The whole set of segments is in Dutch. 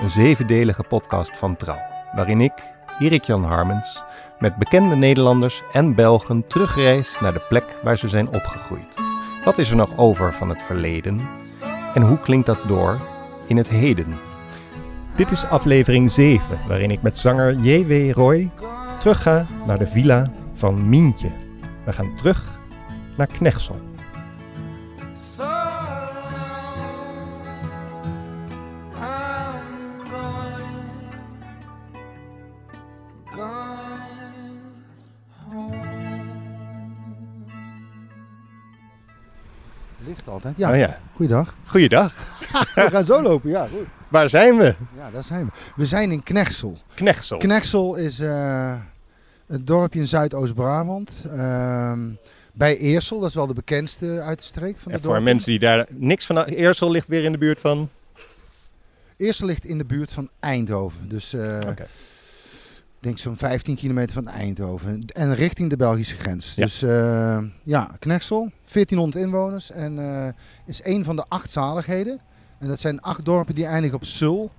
een zevendelige podcast van Trouw, waarin ik, Erik-Jan Harmens, met bekende Nederlanders en Belgen terugreis naar de plek waar ze zijn opgegroeid. Wat is er nog over van het verleden en hoe klinkt dat door in het heden? Dit is aflevering 7, waarin ik met zanger J.W. Roy terugga naar de villa van Mientje. We gaan terug naar Knechtsel. Altijd. Ja, Oh ja, goeiedag. goeiedag. We gaan zo lopen, ja. Goed. Waar zijn we? Ja, daar zijn we. We zijn in Knechtsel. Knechtsel. Knechtsel is eh, een dorpje in Zuidoost-Brabant. ehm, bij Eersel, dat is wel de bekendste uit de streek van de En voor mensen die daar niks van... Eersel ligt weer in de buurt van... Eersel ligt in de buurt van Eindhoven. Dus Oké. Ik denk zo'n 15 kilometer van Eindhoven. En richting de Belgische grens. Ja. Dus eh, ja, Knechtsel, 1400 inwoners. En eh, is een van de acht zaligheden. En dat zijn acht dorpen die eindigen op Sul.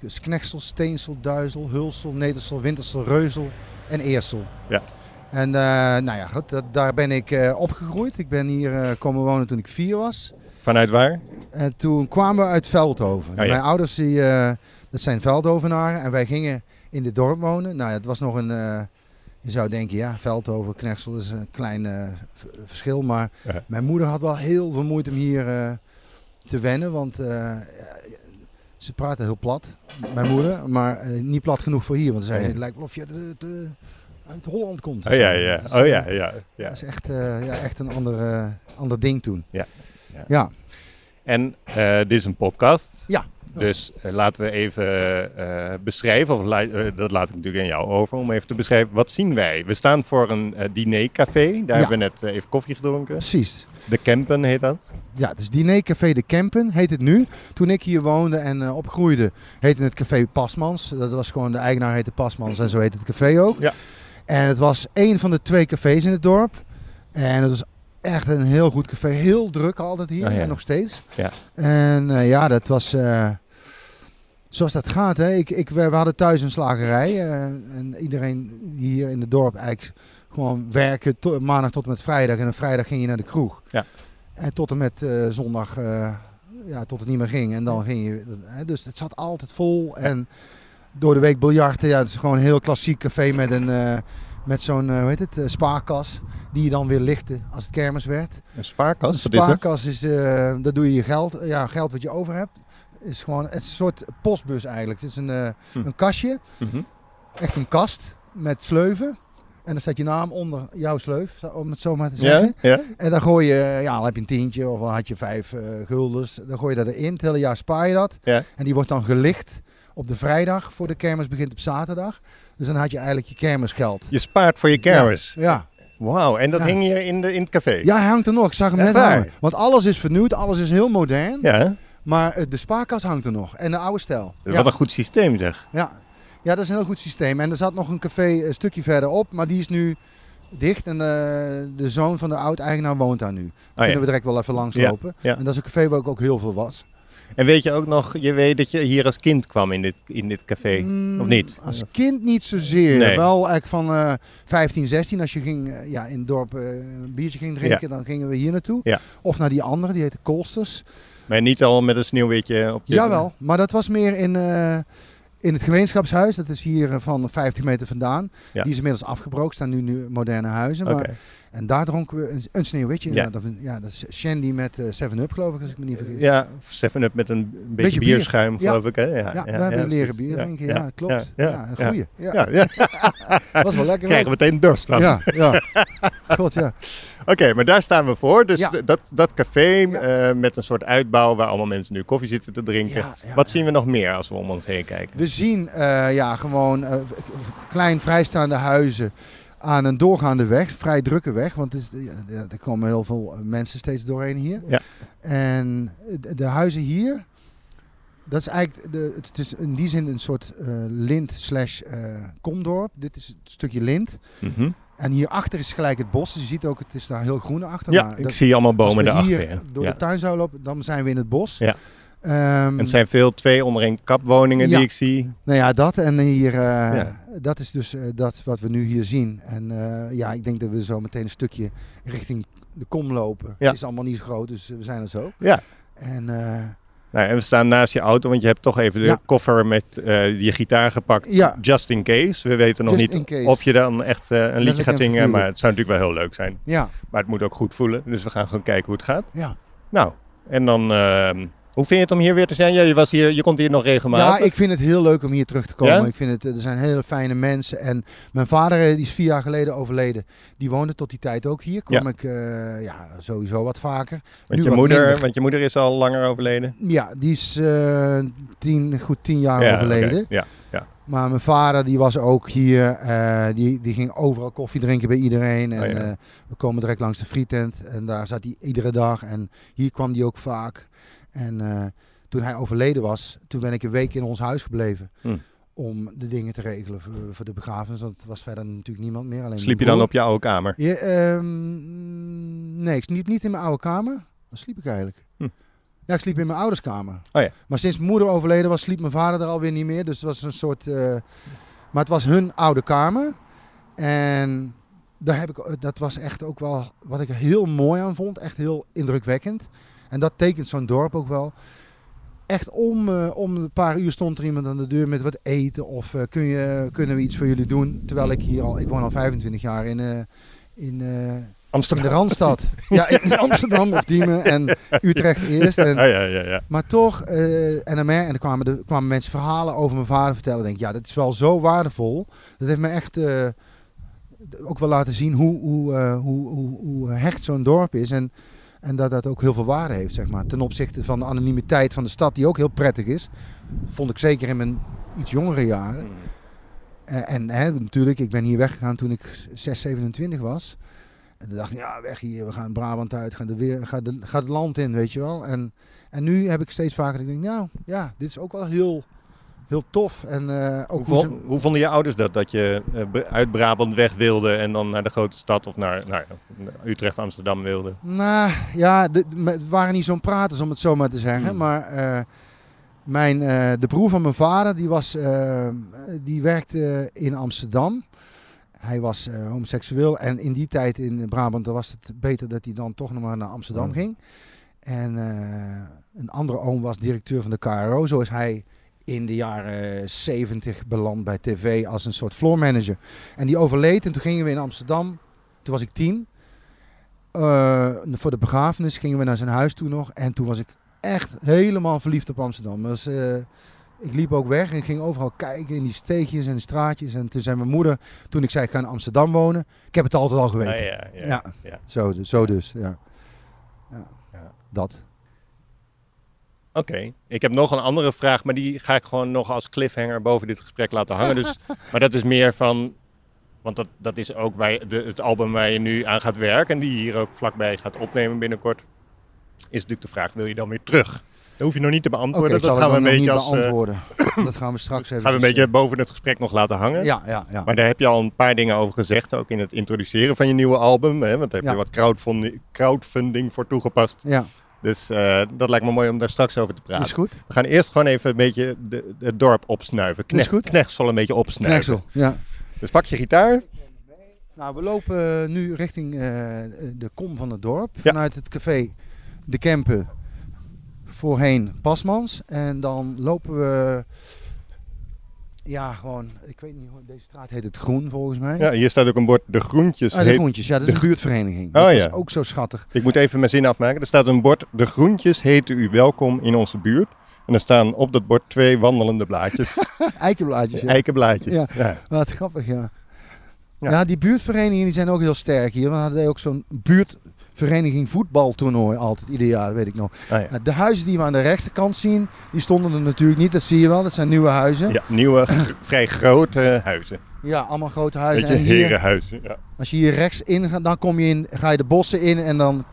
Dus Knechtsel, Steensel, Duizel, Hulsel, Nedersel, Wintersel, Reuzel en Eersel. Ja. En eh, nou ja, goed, dat, daar ben ik opgegroeid. Ik ben hier komen wonen toen ik vier was. Vanuit waar? En toen kwamen we uit Veldhoven. Oh ja. Mijn ouders, die, dat zijn Veldhovenaren. En wij gingen in dit dorp wonen. Nou, ja, het was nog een... eh, je zou denken, ja, Veldhoven, Knechtsel, is een klein eh, verschil. Maar mijn moeder had wel heel veel moeite om hier eh, te wennen. Want ze praten heel plat, mijn moeder. Maar niet plat genoeg voor hier. Want ze zei, het lijkt wel of je uit, uit Holland komt. Oh ja, ja. Dat is, Oh ja, ja. ja. Dat is echt, ja, echt een ander, ander ding toen. Ja. Ja. ja. En eh, dit is een podcast. Ja. Dus eh, laten we even eh, beschrijven, of la- dat laat ik natuurlijk aan jou over, om even te beschrijven. Wat zien wij? We staan voor een dinercafé. Daar hebben we net even koffie gedronken. Precies. De Kempen heet dat. Ja, het is Dinercafé de Kempen, heet het nu. Toen ik hier woonde en eh, opgroeide, heette het Café Pasmans. Dat was gewoon, de eigenaar heette Pasmans en zo heet het café ook. Ja. En het was één van de twee cafés in het dorp. En het was echt een heel goed café. Heel druk altijd hier, Oh ja. en nog steeds. Ja. En eh, ja, dat was... eh, Zoals dat gaat, hè. Ik, ik, we, we hadden thuis een slagerij. eh, en iedereen hier in het dorp eigenlijk gewoon werken to- maandag tot en met vrijdag. En op vrijdag ging je naar de kroeg. Ja. En tot en met zondag, ja, tot het niet meer ging. En dan ging je, dus het zat altijd vol. En door de week biljarten, ja, het is gewoon een heel klassiek café met een, met zo'n, eh, hoe heet het, eh, spaarkas. Die je dan weer lichtte als het kermis werd. Een spaarkas. Een is dat? spaarkas is, eh daar doe je je geld, ja, geld wat je over hebt. Is gewoon, het is een soort postbus eigenlijk. Het is een, Hm. een kastje, Mhm. echt een kast met sleuven. En dan staat je naam onder jouw sleuf, om het zo maar te zeggen. Ja? En dan gooi je, ja, dan heb je een tientje of dan had je vijf eh, guldens. Dan gooi je dat erin, het hele jaar spaar je dat. Ja. En die wordt dan gelicht op de vrijdag voor de kermis begint op zaterdag. Dus dan had je eigenlijk je kermisgeld. Je spaart voor je kermis. Ja, Wauw. En dat Ja. hing hier in, de, in het café? ja, hij hangt er nog. Ik zag hem Echt net hangen. Want alles is vernieuwd, alles is heel modern. Ja? Maar eh, de spaarkas hangt er nog. En de oude stijl. Ja. Wat een goed systeem zeg. Ja. ja, dat is een heel goed systeem. En er zat nog een café een stukje verderop, maar die is nu dicht. En eh, de zoon van de oud-eigenaar woont daar nu. Daar Oh, kunnen ja. we direct wel even langslopen. ja. En dat is een café waar ik ook heel veel was. En weet je ook nog, je weet dat je hier als kind kwam in dit, in dit café? Mm, Of niet? Als kind niet zozeer. Nee. Wel eigenlijk van eh 15, 16. Als je ging, eh, ja, in het dorp eh, een biertje ging drinken, dan gingen we hier naartoe. Ja. Of naar die andere, die heette Kolsters. Maar niet al met een sneeuwwitje op je... Jawel, maar dat was meer in, eh, in het gemeenschapshuis. Dat is hier eh, van 50 meter vandaan. Ja. Die is inmiddels afgebroken, staan nu, nu moderne huizen. Oké. Maar, En daar dronken we een, een sneeuwwitje. Ja. Dat, ja, dat is shandy met eh 7-up geloof ik, als ik me niet vergis. Ja, 7-up met een beetje, Beetje bier. bierschuim, geloof ik. Hè? Ja, Ja, we hebben leren precies. bier drinken. Ja, klopt. Ja, een goeie. Ja, Ja, was wel lekker. Krijgen we meteen dorst van. Ja, ja. God, ja. Oké, maar daar staan we voor. Dus dat, dat café eh, met een soort uitbouw waar allemaal mensen nu koffie zitten te drinken. Wat zien we nog meer als we om ons heen kijken? We zien eh, ja, gewoon eh, klein vrijstaande huizen aan een doorgaande weg, vrij drukke weg, want het is, er komen heel veel eh, mensen steeds doorheen hier. Ja. En de, de huizen hier, dat is eigenlijk, de, het is in die zin een soort eh, lint slash eh, komdorp. Dit is een stukje lint. Mhm. En hierachter is gelijk het bos. Dus je ziet ook, het is daar heel groen achter. Ja, maar ik dat- zie allemaal als bomen we daarachter. hier ja. door Ja. de tuin zouden lopen, dan zijn we in het bos. Ja. Ehm, En het zijn veel twee onder één kapwoningen Ja. die ik zie. Nou ja, dat en hier, Ja. Dat is dus eh, dat wat we nu hier zien. En eh, ja, ik denk dat we zo meteen een stukje richting de kom lopen. Ja. Het is allemaal niet zo groot, dus we zijn er zo. Ja. En eh, Nou, en we staan naast je auto, want je hebt toch even de Ja. koffer met eh, je gitaar gepakt. Ja. Just in case. We weten nog Just niet of je dan echt eh, een liedje gaat en zingen. Maar het zou natuurlijk wel heel leuk zijn. ja, Maar het moet ook goed voelen. Dus we gaan gewoon kijken hoe het gaat. ja. Nou, en dan... ehm, hoe vind je het om hier weer te zijn? Ja, je, was hier, je komt hier nog regelmatig. ja, ik vind het heel leuk om hier terug te komen. Ja? Ik vind het, er zijn hele fijne mensen. En mijn vader, eh, die is vier jaar geleden overleden. Die woonde tot die tijd ook hier. Kwam Ja. ik eh, ja, sowieso wat vaker. want, nu je moeder, minder. want je moeder is al langer overleden. Ja, die is eh, tien, goed tien jaar ja, overleden. oké. Ja, Maar mijn vader die was ook hier. die, die ging overal koffie drinken bij iedereen. En Oh ja. eh, we komen direct langs de frietent. En daar zat hij iedere dag. En hier kwam hij ook vaak. En eh, toen hij overleden was, toen ben ik een week in ons huis gebleven. Hm. Om de dingen te regelen voor, voor de begrafenis. Want er was verder natuurlijk niemand meer. Alleen Sliep je dan op je oude kamer? Ja, ehm, nee, ik sliep niet in mijn oude kamer. Waar sliep ik eigenlijk? Hm. Ja, ik sliep in mijn ouders kamer. Oh ja. Maar sinds moeder overleden was, sliep mijn vader er alweer niet meer. Dus het was een soort... eh, maar het was hun oude kamer. En daar heb ik, dat was echt ook wel wat ik er heel mooi aan vond. Echt heel indrukwekkend. En dat tekent zo'n dorp ook wel. Echt om, eh, om een paar uur stond er iemand aan de deur met wat eten. Of eh, kun je, kunnen we iets voor jullie doen? Terwijl ik hier al... Ik woon al 25 jaar in... eh, in in Amsterdam. de Randstad. ja, in Amsterdam of Diemen en Utrecht eerst. En, Ja, ja, ja, ja. maar toch, NMR, en er kwamen, de, kwamen mensen verhalen over mijn vader vertellen. Ik denk, ja, dat is wel zo waardevol. Dat heeft me echt ook wel laten zien hoe, hoe, hoe, hoe, hoe hecht zo'n dorp is. En, en dat dat ook heel veel waarde heeft, zeg maar. Ten opzichte van de anonimiteit van de stad, die ook heel prettig is. Vond ik zeker in mijn iets jongere jaren. Eh, en hè, natuurlijk, ik ben hier weggegaan toen ik 6, 27 was. En toen dacht ik, ja, weg hier, we gaan Brabant uit, gaan de weer, ga, de, ga het land in, weet je wel. En, en nu heb ik steeds vaker, dat ik denk, nou ja, dit is ook wel heel, heel tof. En eh, ook Hoe, hoe vo- ze- hoe vonden je ouders dat? Dat je eh, uit Brabant weg wilde en dan naar de grote stad of naar, naar Utrecht, Amsterdam wilde? Nou ja, de, het waren niet zo'n praters om het zo maar te zeggen. Hmm. Maar eh, mijn, de broer van mijn vader, die, was, die werkte in Amsterdam. Hij was homoseksueel en in die tijd in Brabant was het beter dat hij dan toch nog maar naar Amsterdam Hmm. ging. En een andere oom was directeur van de KRO. Zo is hij in de jaren 70 beland bij tv als een soort floor manager. En die overleed en toen gingen we in Amsterdam, toen was ik tien. Eh, voor de begrafenis gingen we naar zijn huis toe nog. En toen was ik echt helemaal verliefd op Amsterdam. Dus, ik liep ook weg en ging overal kijken in die steegjes en straatjes. En toen zei mijn moeder, toen ik zei ik ga in Amsterdam wonen. Ik heb het altijd al geweten. Ah, ja, ja, Ja. Zo, dus- zo dus, ja. ja. Ja. Dat. Oké, ik heb nog een andere vraag, maar die ga ik gewoon nog als cliffhanger boven dit gesprek laten hangen. Dus, maar dat is meer van, want dat, dat is ook waar je- de, het album waar je nu aan gaat werken en die je hier ook vlakbij gaat opnemen binnenkort. Is natuurlijk de vraag, wil je dan weer terug? Dat hoef je nog niet te beantwoorden. dat dat gaan we een beetje als, eh, beantwoorden. dat gaan we straks even. gaan we een beetje boven het gesprek nog laten hangen. Ja, ja, ja. Maar daar heb je al een paar dingen over gezegd, ook in het introduceren van je nieuwe album. Hè? Want daar heb Ja. je wat crowdfunding, crowdfunding voor toegepast. ja, Dus eh, dat lijkt me mooi om daar straks over te praten. is goed. We gaan eerst gewoon even een beetje de, het dorp opsnuiven. Knecht, goed. Knecht zal een beetje opsnuiven. Knexel, ja. Dus pak je gitaar. Nou, we lopen nu richting eh, de kom van het dorp. Ja. Vanuit het café De Kempen. Voorheen Pasmans. En dan lopen we ja, gewoon, ik weet niet, deze straat heet het Groen volgens mij. Ja, hier staat ook een bord, de groentjes. Ah, de heet- Groentjes, ja, dat is de een buurtvereniging. Oh, dat is ja. ook zo schattig. Ik moet even mijn zin afmaken. Er staat een bord, de groentjes heten u welkom in onze buurt. En er staan op dat bord twee wandelende blaadjes, Eikenblaadjes, ja. eikenblaadjes. Ja. Ja. Wat grappig, ja. Ja. ja. die buurtverenigingen die zijn ook heel sterk hier. We hadden ook zo'n buurtvereniging voetbaltoernooi altijd ieder jaar, weet ik nog. Ah, ja. Nou, De huizen die we aan de rechterkant zien, die stonden er natuurlijk niet. Dat zie je wel, dat zijn nieuwe huizen. Ja, Ja, nieuwe, vrij grote huizen. allemaal grote huizen. Beetje En hier, herenhuizen. Ja. als je hier rechts in gaat, dan kom je in, ga je de bossen in en dan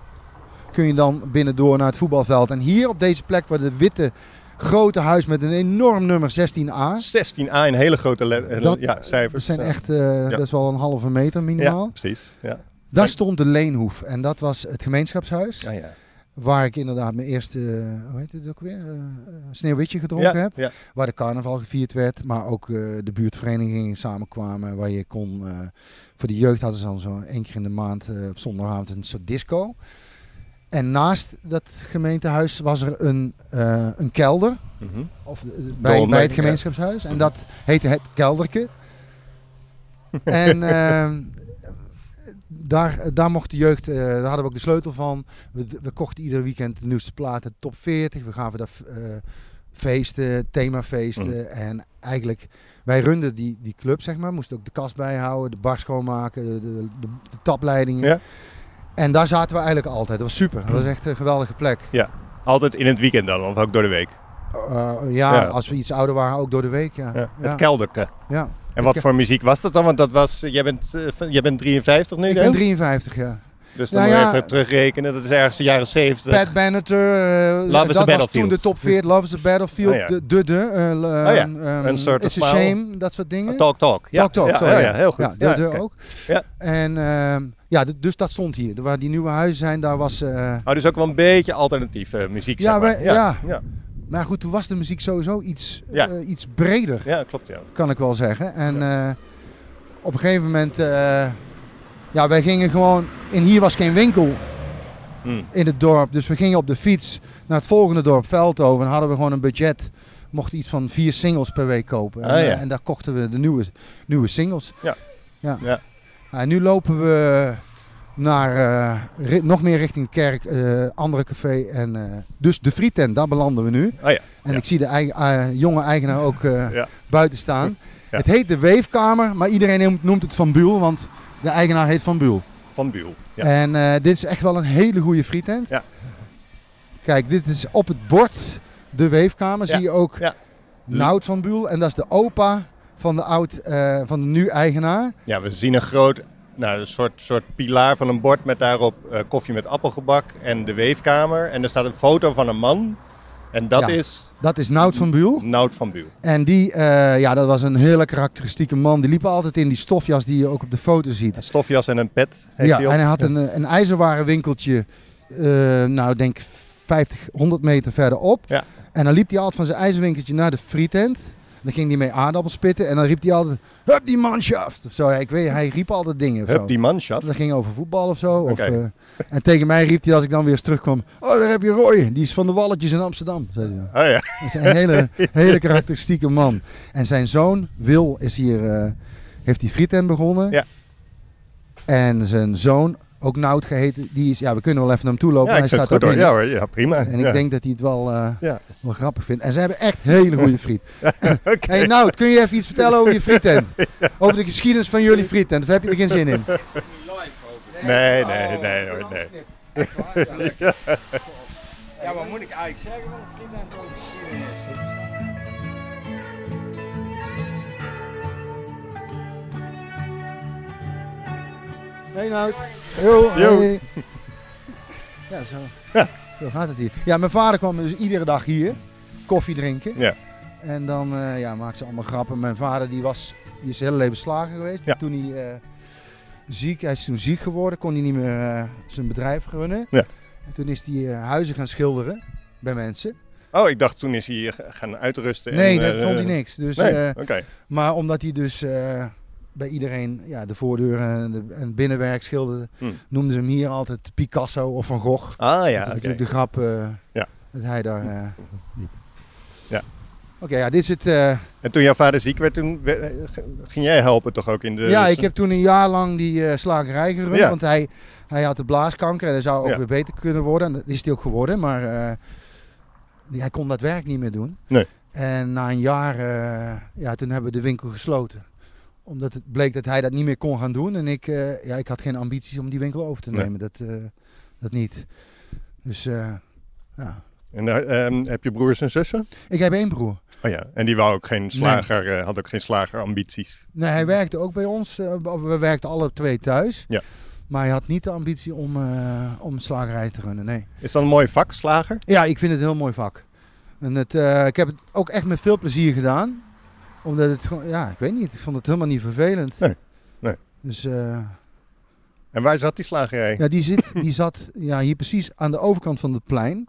kun je dan binnendoor naar het voetbalveld. En hier op deze plek waar de witte grote huis met een enorm nummer 16a. 16a in hele grote eh, Dat- ja, cijfers. Dat zijn Ja. echt, eh, dat is wel een halve meter minimaal. Ja, precies. Ja. Daar stond de Leenhoef en dat was het gemeenschapshuis. Ja, ja. Waar ik inderdaad mijn eerste, hoe heet het ook weer, Eh, eh, sneeuwwitje gedronken Ja, heb. ja. Waar de carnaval gevierd werd, maar ook eh, de buurtverenigingen samenkwamen. Waar je kon, voor de jeugd hadden ze dan zo één keer in de maand op zondagavond een soort disco. En naast dat gemeentehuis was er een, een kelder. Mhm. Of, bij, bij het ja. gemeenschapshuis. En dat heette het kelderke. en ehm, daar, daar mocht de jeugd, eh, daar hadden we ook de sleutel van. We, we kochten ieder weekend de nieuwste platen, top 40. We gaven daar eh, feesten, themafeesten. Mm. En eigenlijk, wij runden die, die club, zeg maar. Moesten ook de kast bijhouden, de bar schoonmaken, de, de, de, de tapleidingen. Ja. En daar zaten we eigenlijk altijd. Dat was super. Dat was echt een geweldige plek. Altijd in het weekend dan, of ook door de week. Uh, ja, Ja. als we iets ouder waren, ook door de week. Ja. Ja. Het kelderke. Ja. En wat voor muziek was dat dan? Want dat was, jij, bent, eh, jij bent 53 nu Ik ben 53, ja. Dus dan Nou moet je even terugrekenen. Dat is ergens de jaren 70. Pat Benatar, eh, is dat was toen de top 40. Love is a Battlefield, Oh de, de, de eh, ja. ehm, It's a shame, dat soort dingen. Talk Talk. Ja, Talk Talk, ja, heel goed. Ja, de, ook. Ja. En ehm, ja, dus dat stond hier. Waar die nieuwe huizen zijn, daar was... eh, Oh, dus ook wel een beetje alternatieve muziek, Ja, zeg maar. wij- ja. ja. Maar goed, toen was de muziek sowieso iets, Ja. eh, iets breder, Ja, klopt, ja. kan ik wel zeggen. En eh, op een gegeven moment... eh, ja, wij gingen gewoon... En hier was geen winkel Hm. in het dorp. Dus we gingen op de fiets naar het volgende dorp, Veldhoven. En hadden we gewoon een budget. Mochten iets van vier singles per week kopen. En, Ah, ja. eh, en daar kochten we de nieuwe, nieuwe singles. Ja. ja. Ja. en nu lopen we naar eh, nog meer richting de kerk, eh, andere café. En, eh, dus de frietent, daar belanden we nu. Oh ja. En Ja. ik zie de eigen, jonge eigenaar ook Ja. buiten staan. Het heet de Weefkamer, maar iedereen noemt, het Van Buul, want de eigenaar heet Van Buul. Van Buul. Ja. En dit is echt wel een hele goede frietent. Ja. Kijk, dit is op het bord, de weefkamer, zie je ook. Nout van Buul. En dat is de opa van de, oud, van de nu eigenaar. ja, we zien een groot, nou, een soort, soort pilaar van een bord met daarop eh, koffie met appelgebak en de weefkamer. En er staat een foto van een man. En dat Ja. is Dat is Nout van Buul. Nout van Buul. En die, eh, ja, dat was een hele karakteristieke man. Die liep altijd in die stofjas die je ook op de foto ziet. Een stofjas en een pet heeft Ja, hij en hij had een, een ijzerwarenwinkeltje, eh nou denk 50, 100 meter verderop. Ja. En dan liep hij altijd van zijn ijzerwinkeltje naar de frietent. Dan ging hij mee aardappels pitten en dan riep hij altijd, hup die manschaft. Of zo. Ja, Ik weet, hij riep altijd dingen. Of zo. Hup, die manschaft. Dat ging over voetbal of zo. Of, eh, en tegen mij riep hij als ik dan weer eens terugkwam, oh daar heb je Roy, die is van de Walletjes in Amsterdam. Zei hij. Oh ja. Dat is een hele, hele karakteristieke man. En zijn zoon, Wil, is hier, eh, heeft die frietent begonnen. Ja. En zijn zoon, ook Nout geheten, die is, ja, we kunnen wel even naar hem toe lopen. Ja, hij staat ook hoor. in. Ja hoor, ja prima. En ik ja. denk dat hij het wel, eh, Ja. wel grappig vindt. En ze hebben echt hele goede friet. Oké. hey Nout, kun je even iets vertellen over je frietent? Over de geschiedenis van jullie frietent, of heb je er geen zin in? Nee, nee, nee hoor, nee. Ja, wat moet ik eigenlijk zeggen van een vriend en Hey. Yo, Yo. hey. Ja, zo. Zo gaat het hier. Ja, mijn vader kwam dus iedere dag hier koffie drinken. Ja. En dan eh ja, maakte ze allemaal grappen. Mijn vader die was, die is hele leven slager geweest. Ja. En toen hij eh, ziek, hij is toen ziek geworden, kon hij niet meer eh, zijn bedrijf runnen. Ja. En toen is hij huizen gaan schilderen bij mensen. Oh, ik dacht toen is hij hier gaan uitrusten. nee, en, dat vond hij niks. Dus, Nee, oké. maar omdat hij dus bij iedereen ja, de voordeuren en, de, en binnenwerk schilderde, Hm. noemden ze hem hier altijd Picasso of Van Gogh. Ah Dat is ja, natuurlijk de grap eh, Ja. dat hij daar eh, liep. Ja. Oké, ja, dit is het... eh, En toen jouw vader ziek werd, toen ging jij helpen toch ook in de... ja, ik heb toen een jaar lang die slagerij gerund. Ja. Want hij, hij had de blaaskanker en hij zou ook Ja. weer beter kunnen worden. En dat is hij ook geworden, maar hij kon dat werk niet meer doen. Nee. En na een jaar, ja, toen hebben we de winkel gesloten. Omdat het bleek dat hij dat niet meer kon gaan doen. En ik, eh, ja, ik had geen ambities om die winkel over te Nee. nemen. Dat, eh, dat niet. Dus eh, ja. En eh, ehm, heb je broers en zussen? Ik heb één broer. Oh ja, en die wou ook geen slager, had ook geen slagerambities. Nee, hij werkte ook bij ons. we werkten alle twee thuis. Ja. Maar hij had niet de ambitie om, om slagerij te runnen, nee. Is dat een mooi vak, slager? Ja, ik vind het een heel mooi vak. En het, ik heb het ook echt met veel plezier gedaan. Omdat het gewoon, ja, ik weet niet, ik vond het helemaal niet vervelend. Nee, nee. Dus eh, En waar zat die slagerij? ja, die, zit, die zat ja, hier precies aan de overkant van het plein.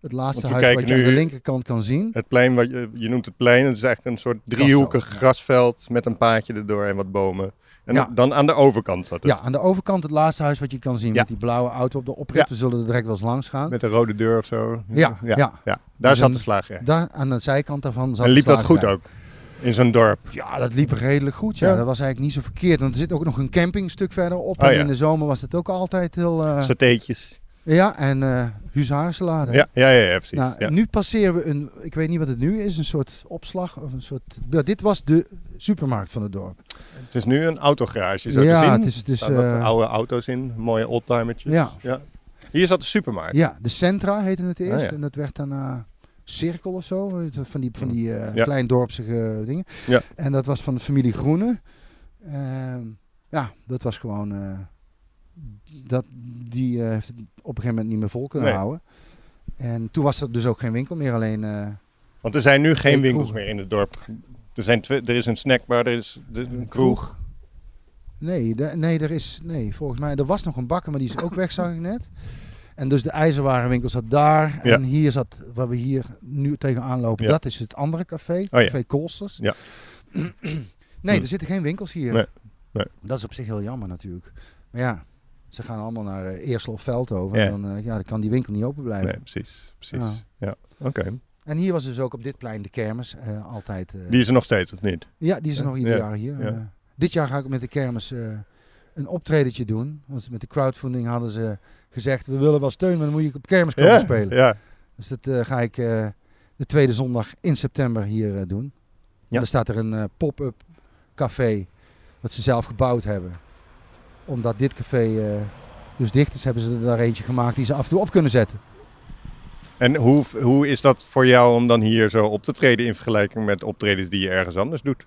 Het laatste huis wat je aan de linkerkant kan zien. Het plein, wat je, je noemt het plein, het is eigenlijk een soort driehoekig Grasveld, grasveld met een paadje erdoor en wat bomen. En Ja. dan aan de overkant zat het. Ja, aan de overkant het laatste huis wat je kan zien. Ja. Met die blauwe auto op de oprit. We zullen er direct wel eens langs gaan. Met een rode deur of zo. Ja, ja. ja. Daar Dus zat de slagerij. Daar, aan de zijkant daarvan zat En liep dat goed ook? In zo'n dorp? Ja, dat liep redelijk goed. Ja. Ja. Dat was eigenlijk niet zo verkeerd. Want er zit ook nog een campingstuk verderop. Oh, en ja. in de zomer was het ook altijd heel... eh, Satéetjes. ja, en eh huzarensalade. Ja, ja, ja, ja, precies. Nou, ja. Nu passeren we een, ik weet niet wat het nu is, een soort opslag. Of een soort, ja, dit was de supermarkt van het dorp. Het is nu een autogarage, zo ja, te zien. het is, het is eh, oude auto's in, mooie oldtimertjes. Ja. Hier zat de supermarkt. ja, de Centra heette het eerst. Ah, ja. En dat werd daarna Cirkel of zo. Van die, van die eh Ja. kleindorpsige dingen. Ja. En dat was van de familie Groene. Ehm, ja, dat was gewoon... eh, dat, die eh, heeft het op een gegeven moment niet meer vol kunnen Nee. houden. En toen was er dus ook geen winkel meer, alleen... Want er zijn nu geen winkels meer in het dorp. Er, zijn er is een snackbar, er is de, een kroeg. Nee, nee, er is, nee, volgens mij, er was nog een bakker, maar die is ook weg, zag ik net. En dus de ijzerwarenwinkel zat daar. Ja. En hier zat, waar we hier nu tegenaan lopen, Ja. dat is het andere café. ja. Café Kolsters. Ja. nee, Hm. er zitten geen winkels hier. Nee, nee. Dat is op zich heel jammer natuurlijk. Maar ja, ze gaan allemaal naar uh, Eersel of Veldhoven. Ja. En dan, eh, ja, dan kan die winkel niet open blijven. Nee, precies. precies. Ja. Oké. En hier was dus ook op dit plein de kermis. eh, altijd. Die is er nog steeds, of niet? Ja, die is er Ja, nog ieder ja, jaar hier. ja. Dit jaar ga ik met de kermis een optredentje doen. Want met de crowdfunding hadden ze gezegd, we willen wel steun, maar dan moet je op kermis komen spelen. Ja. Dus dat eh, ga ik eh, de tweede zondag in september hier eh, doen. En dan staat er een pop-up café, wat ze zelf gebouwd hebben. Omdat dit café dus dicht is, hebben ze er daar eentje gemaakt die ze af en toe op kunnen zetten. En hoe, hoe is dat voor jou om dan hier zo op te treden in vergelijking met optredens die je ergens anders doet?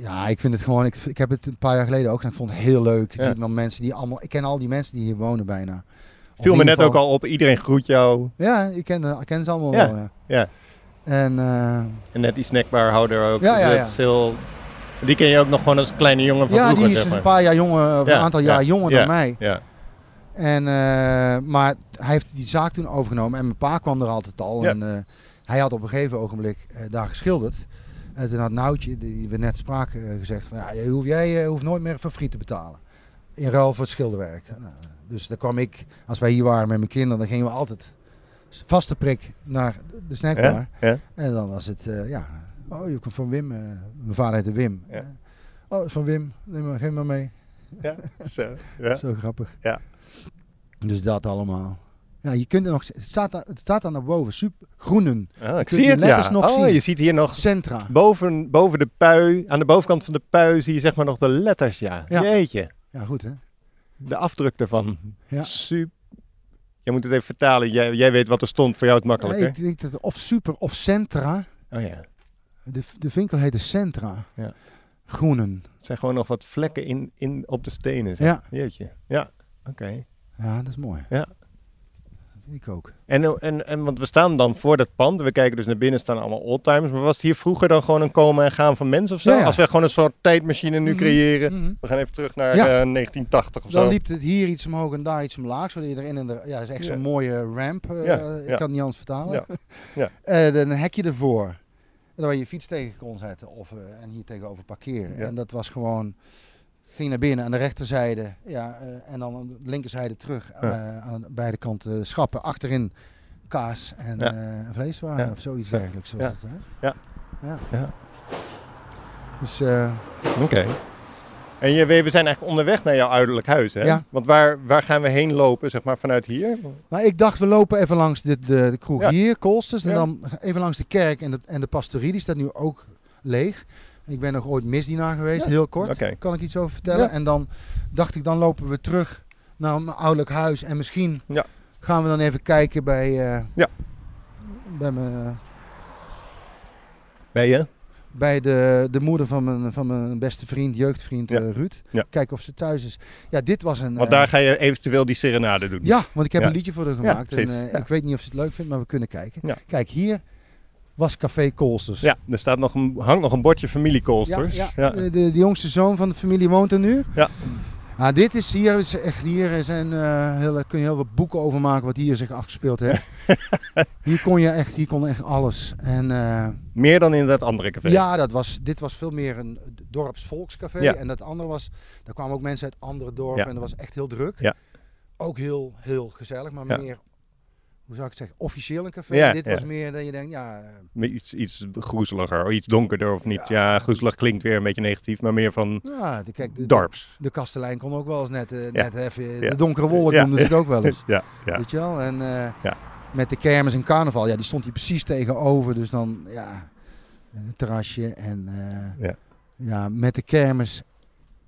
Ja, ik vind het gewoon. Ik, ik heb het een paar jaar geleden ook gedaan. Ik vond het heel leuk. Ja. ziet dan mensen die allemaal. Ik ken al die mensen die hier wonen bijna. Of Viel me net ook al op, iedereen groet jou. Ja, ik ken, ik ken ze allemaal Ja, wel. Ja. ja. En eh, En net die snackbarhouder ook. Ja, ja, heel- Die ken je ook nog gewoon als kleine jongen van ja, vroeger, die is zeg een paar jaar jonger, of Ja, een aantal ja, jaar jonger ja, dan mij. Ja. En, eh, maar hij heeft die zaak toen overgenomen en mijn pa kwam er altijd al. Ja. En eh, hij had op een gegeven ogenblik eh, daar geschilderd. En toen had Noutje, die we net spraken, eh, gezegd van ja, je hoeft, jij eh, hoeft nooit meer voor friet te betalen. In ruil voor het schilderwerk. Nou, dus daar kwam ik, als wij hier waren met mijn kinderen, dan gingen we altijd vaste prik naar de snackbar. Ja? Ja? En dan was het, eh, ja, oh je komt van Wim. mijn vader heette Wim. Ja. Oh, van Wim, neem maar, geef maar mee. Ja? Zo. Ja? Zo grappig. Ja. Dus dat allemaal. Ja, je kunt er nog, het staat, daar, het staat daar naar boven, super, groenen, Ah, ik kunt zie het, ja. letters nog oh, zien. je ziet hier nog centra. boven, boven de pui, aan de bovenkant van de pui zie je zeg maar nog de letters, ja. Ja. Jeetje. Ja, goed hè. De afdruk daarvan. Ja. Super. Jij moet het even vertalen. Jij, jij weet wat er stond. Voor jou het Ja, makkelijker. ik denk dat of super of centra. Oh ja. De, de winkel heette Centra. Ja. Groenen. Het zijn gewoon nog wat vlekken in, in, op de stenen. Zeg. Ja. Jeetje. Ja. Oké. Ja, dat is mooi. Ja. Ik ook. En, en, en want we staan dan voor dat pand. We kijken dus naar binnen, staan allemaal oldtimers. Maar was het hier vroeger dan gewoon een komen en gaan van mensen of zo? Ja, ja. Als we gewoon een soort tijdmachine nu Mhm. creëren. Mhm. We gaan even terug naar Ja. eh, 1980 of Dan zo. liep het hier iets omhoog en daar iets omlaag. Zodat je erin en de, ja, dat is echt zo'n mooie ramp. eh, Ja, Ik kan het niet anders vertalen. Ja, ja. Eh, een hekje ervoor. En waar je je fiets tegen kon zetten of, en hier tegenover parkeren. Ja. En dat was gewoon, ging naar binnen aan de rechterzijde ja, eh, en dan aan de linkerzijde terug. Ja. eh, aan de beide kanten schappen. Achterin kaas en Ja. eh, vleeswaren of zoiets dergelijks. Was Ja. het, hè? Ja. ja. Ja. Dus Oké. En je, we we zijn eigenlijk onderweg naar jouw ouderlijk huis, hè? Ja. Want waar, waar gaan we heen lopen, zeg maar, vanuit hier? Maar ik dacht, we lopen even langs de, de, de kroeg Ja. hier, Koolsters. En Ja. dan even langs de kerk en de, en de pastorie. Die staat nu ook leeg. Ik ben nog ooit misdienaar geweest, Ja. heel kort. Kan ik iets over vertellen? Ja. En dan dacht ik, dan lopen we terug naar mijn ouderlijk huis. En misschien Ja. gaan we dan even kijken bij, eh, Ja. bij, mijn, Ben je? bij de, de moeder van mijn, van mijn beste vriend, jeugdvriend eh, Ruud. Ja. Kijken of ze thuis is. Ja, dit was een... Want eh, daar ga je eventueel die serenade doen. Ja, want ik heb een liedje voor haar gemaakt. en, eh. Ik weet niet of ze het leuk vindt, maar we kunnen kijken. Ja. Kijk, hier was Café Koolsters. Ja, er staat nog een, hangt nog een bordje familiekoolsters. Ja, ja. De, de, de jongste zoon van de familie woont er nu. Ja. Ah, dit is hier, is echt, hier zijn, eh, hele, kun je heel wat boeken over maken wat hier zich afgespeeld heeft. hier kon je echt, hier kon echt alles. En, eh, Meer dan in dat andere café. ja, dat was, dit was veel meer een dorpsvolkscafé. Ja. En dat andere was, daar kwamen ook mensen uit andere dorpen en dat was echt heel druk. Ja. Ook heel, heel gezellig, maar meer, hoe zou ik het zeggen, officieel een café. Ja, dit ja. was meer dat je denkt, ja, eh, Iets, iets groezeliger, of iets donkerder of niet. Ja, groezelig klinkt weer een beetje negatief, maar meer van ja de, kijk, de, dorps. de kastelein kon ook wel eens net, eh, Ja. net even, Ja. de donkere wolk Ja. noemden ze het ook wel eens. Ja, ja. Weet je wel? En eh, Ja. met de kermis en carnaval, ja, die stond hier precies tegenover. Dus dan, ja, een terrasje en eh, Ja. ja, met de kermis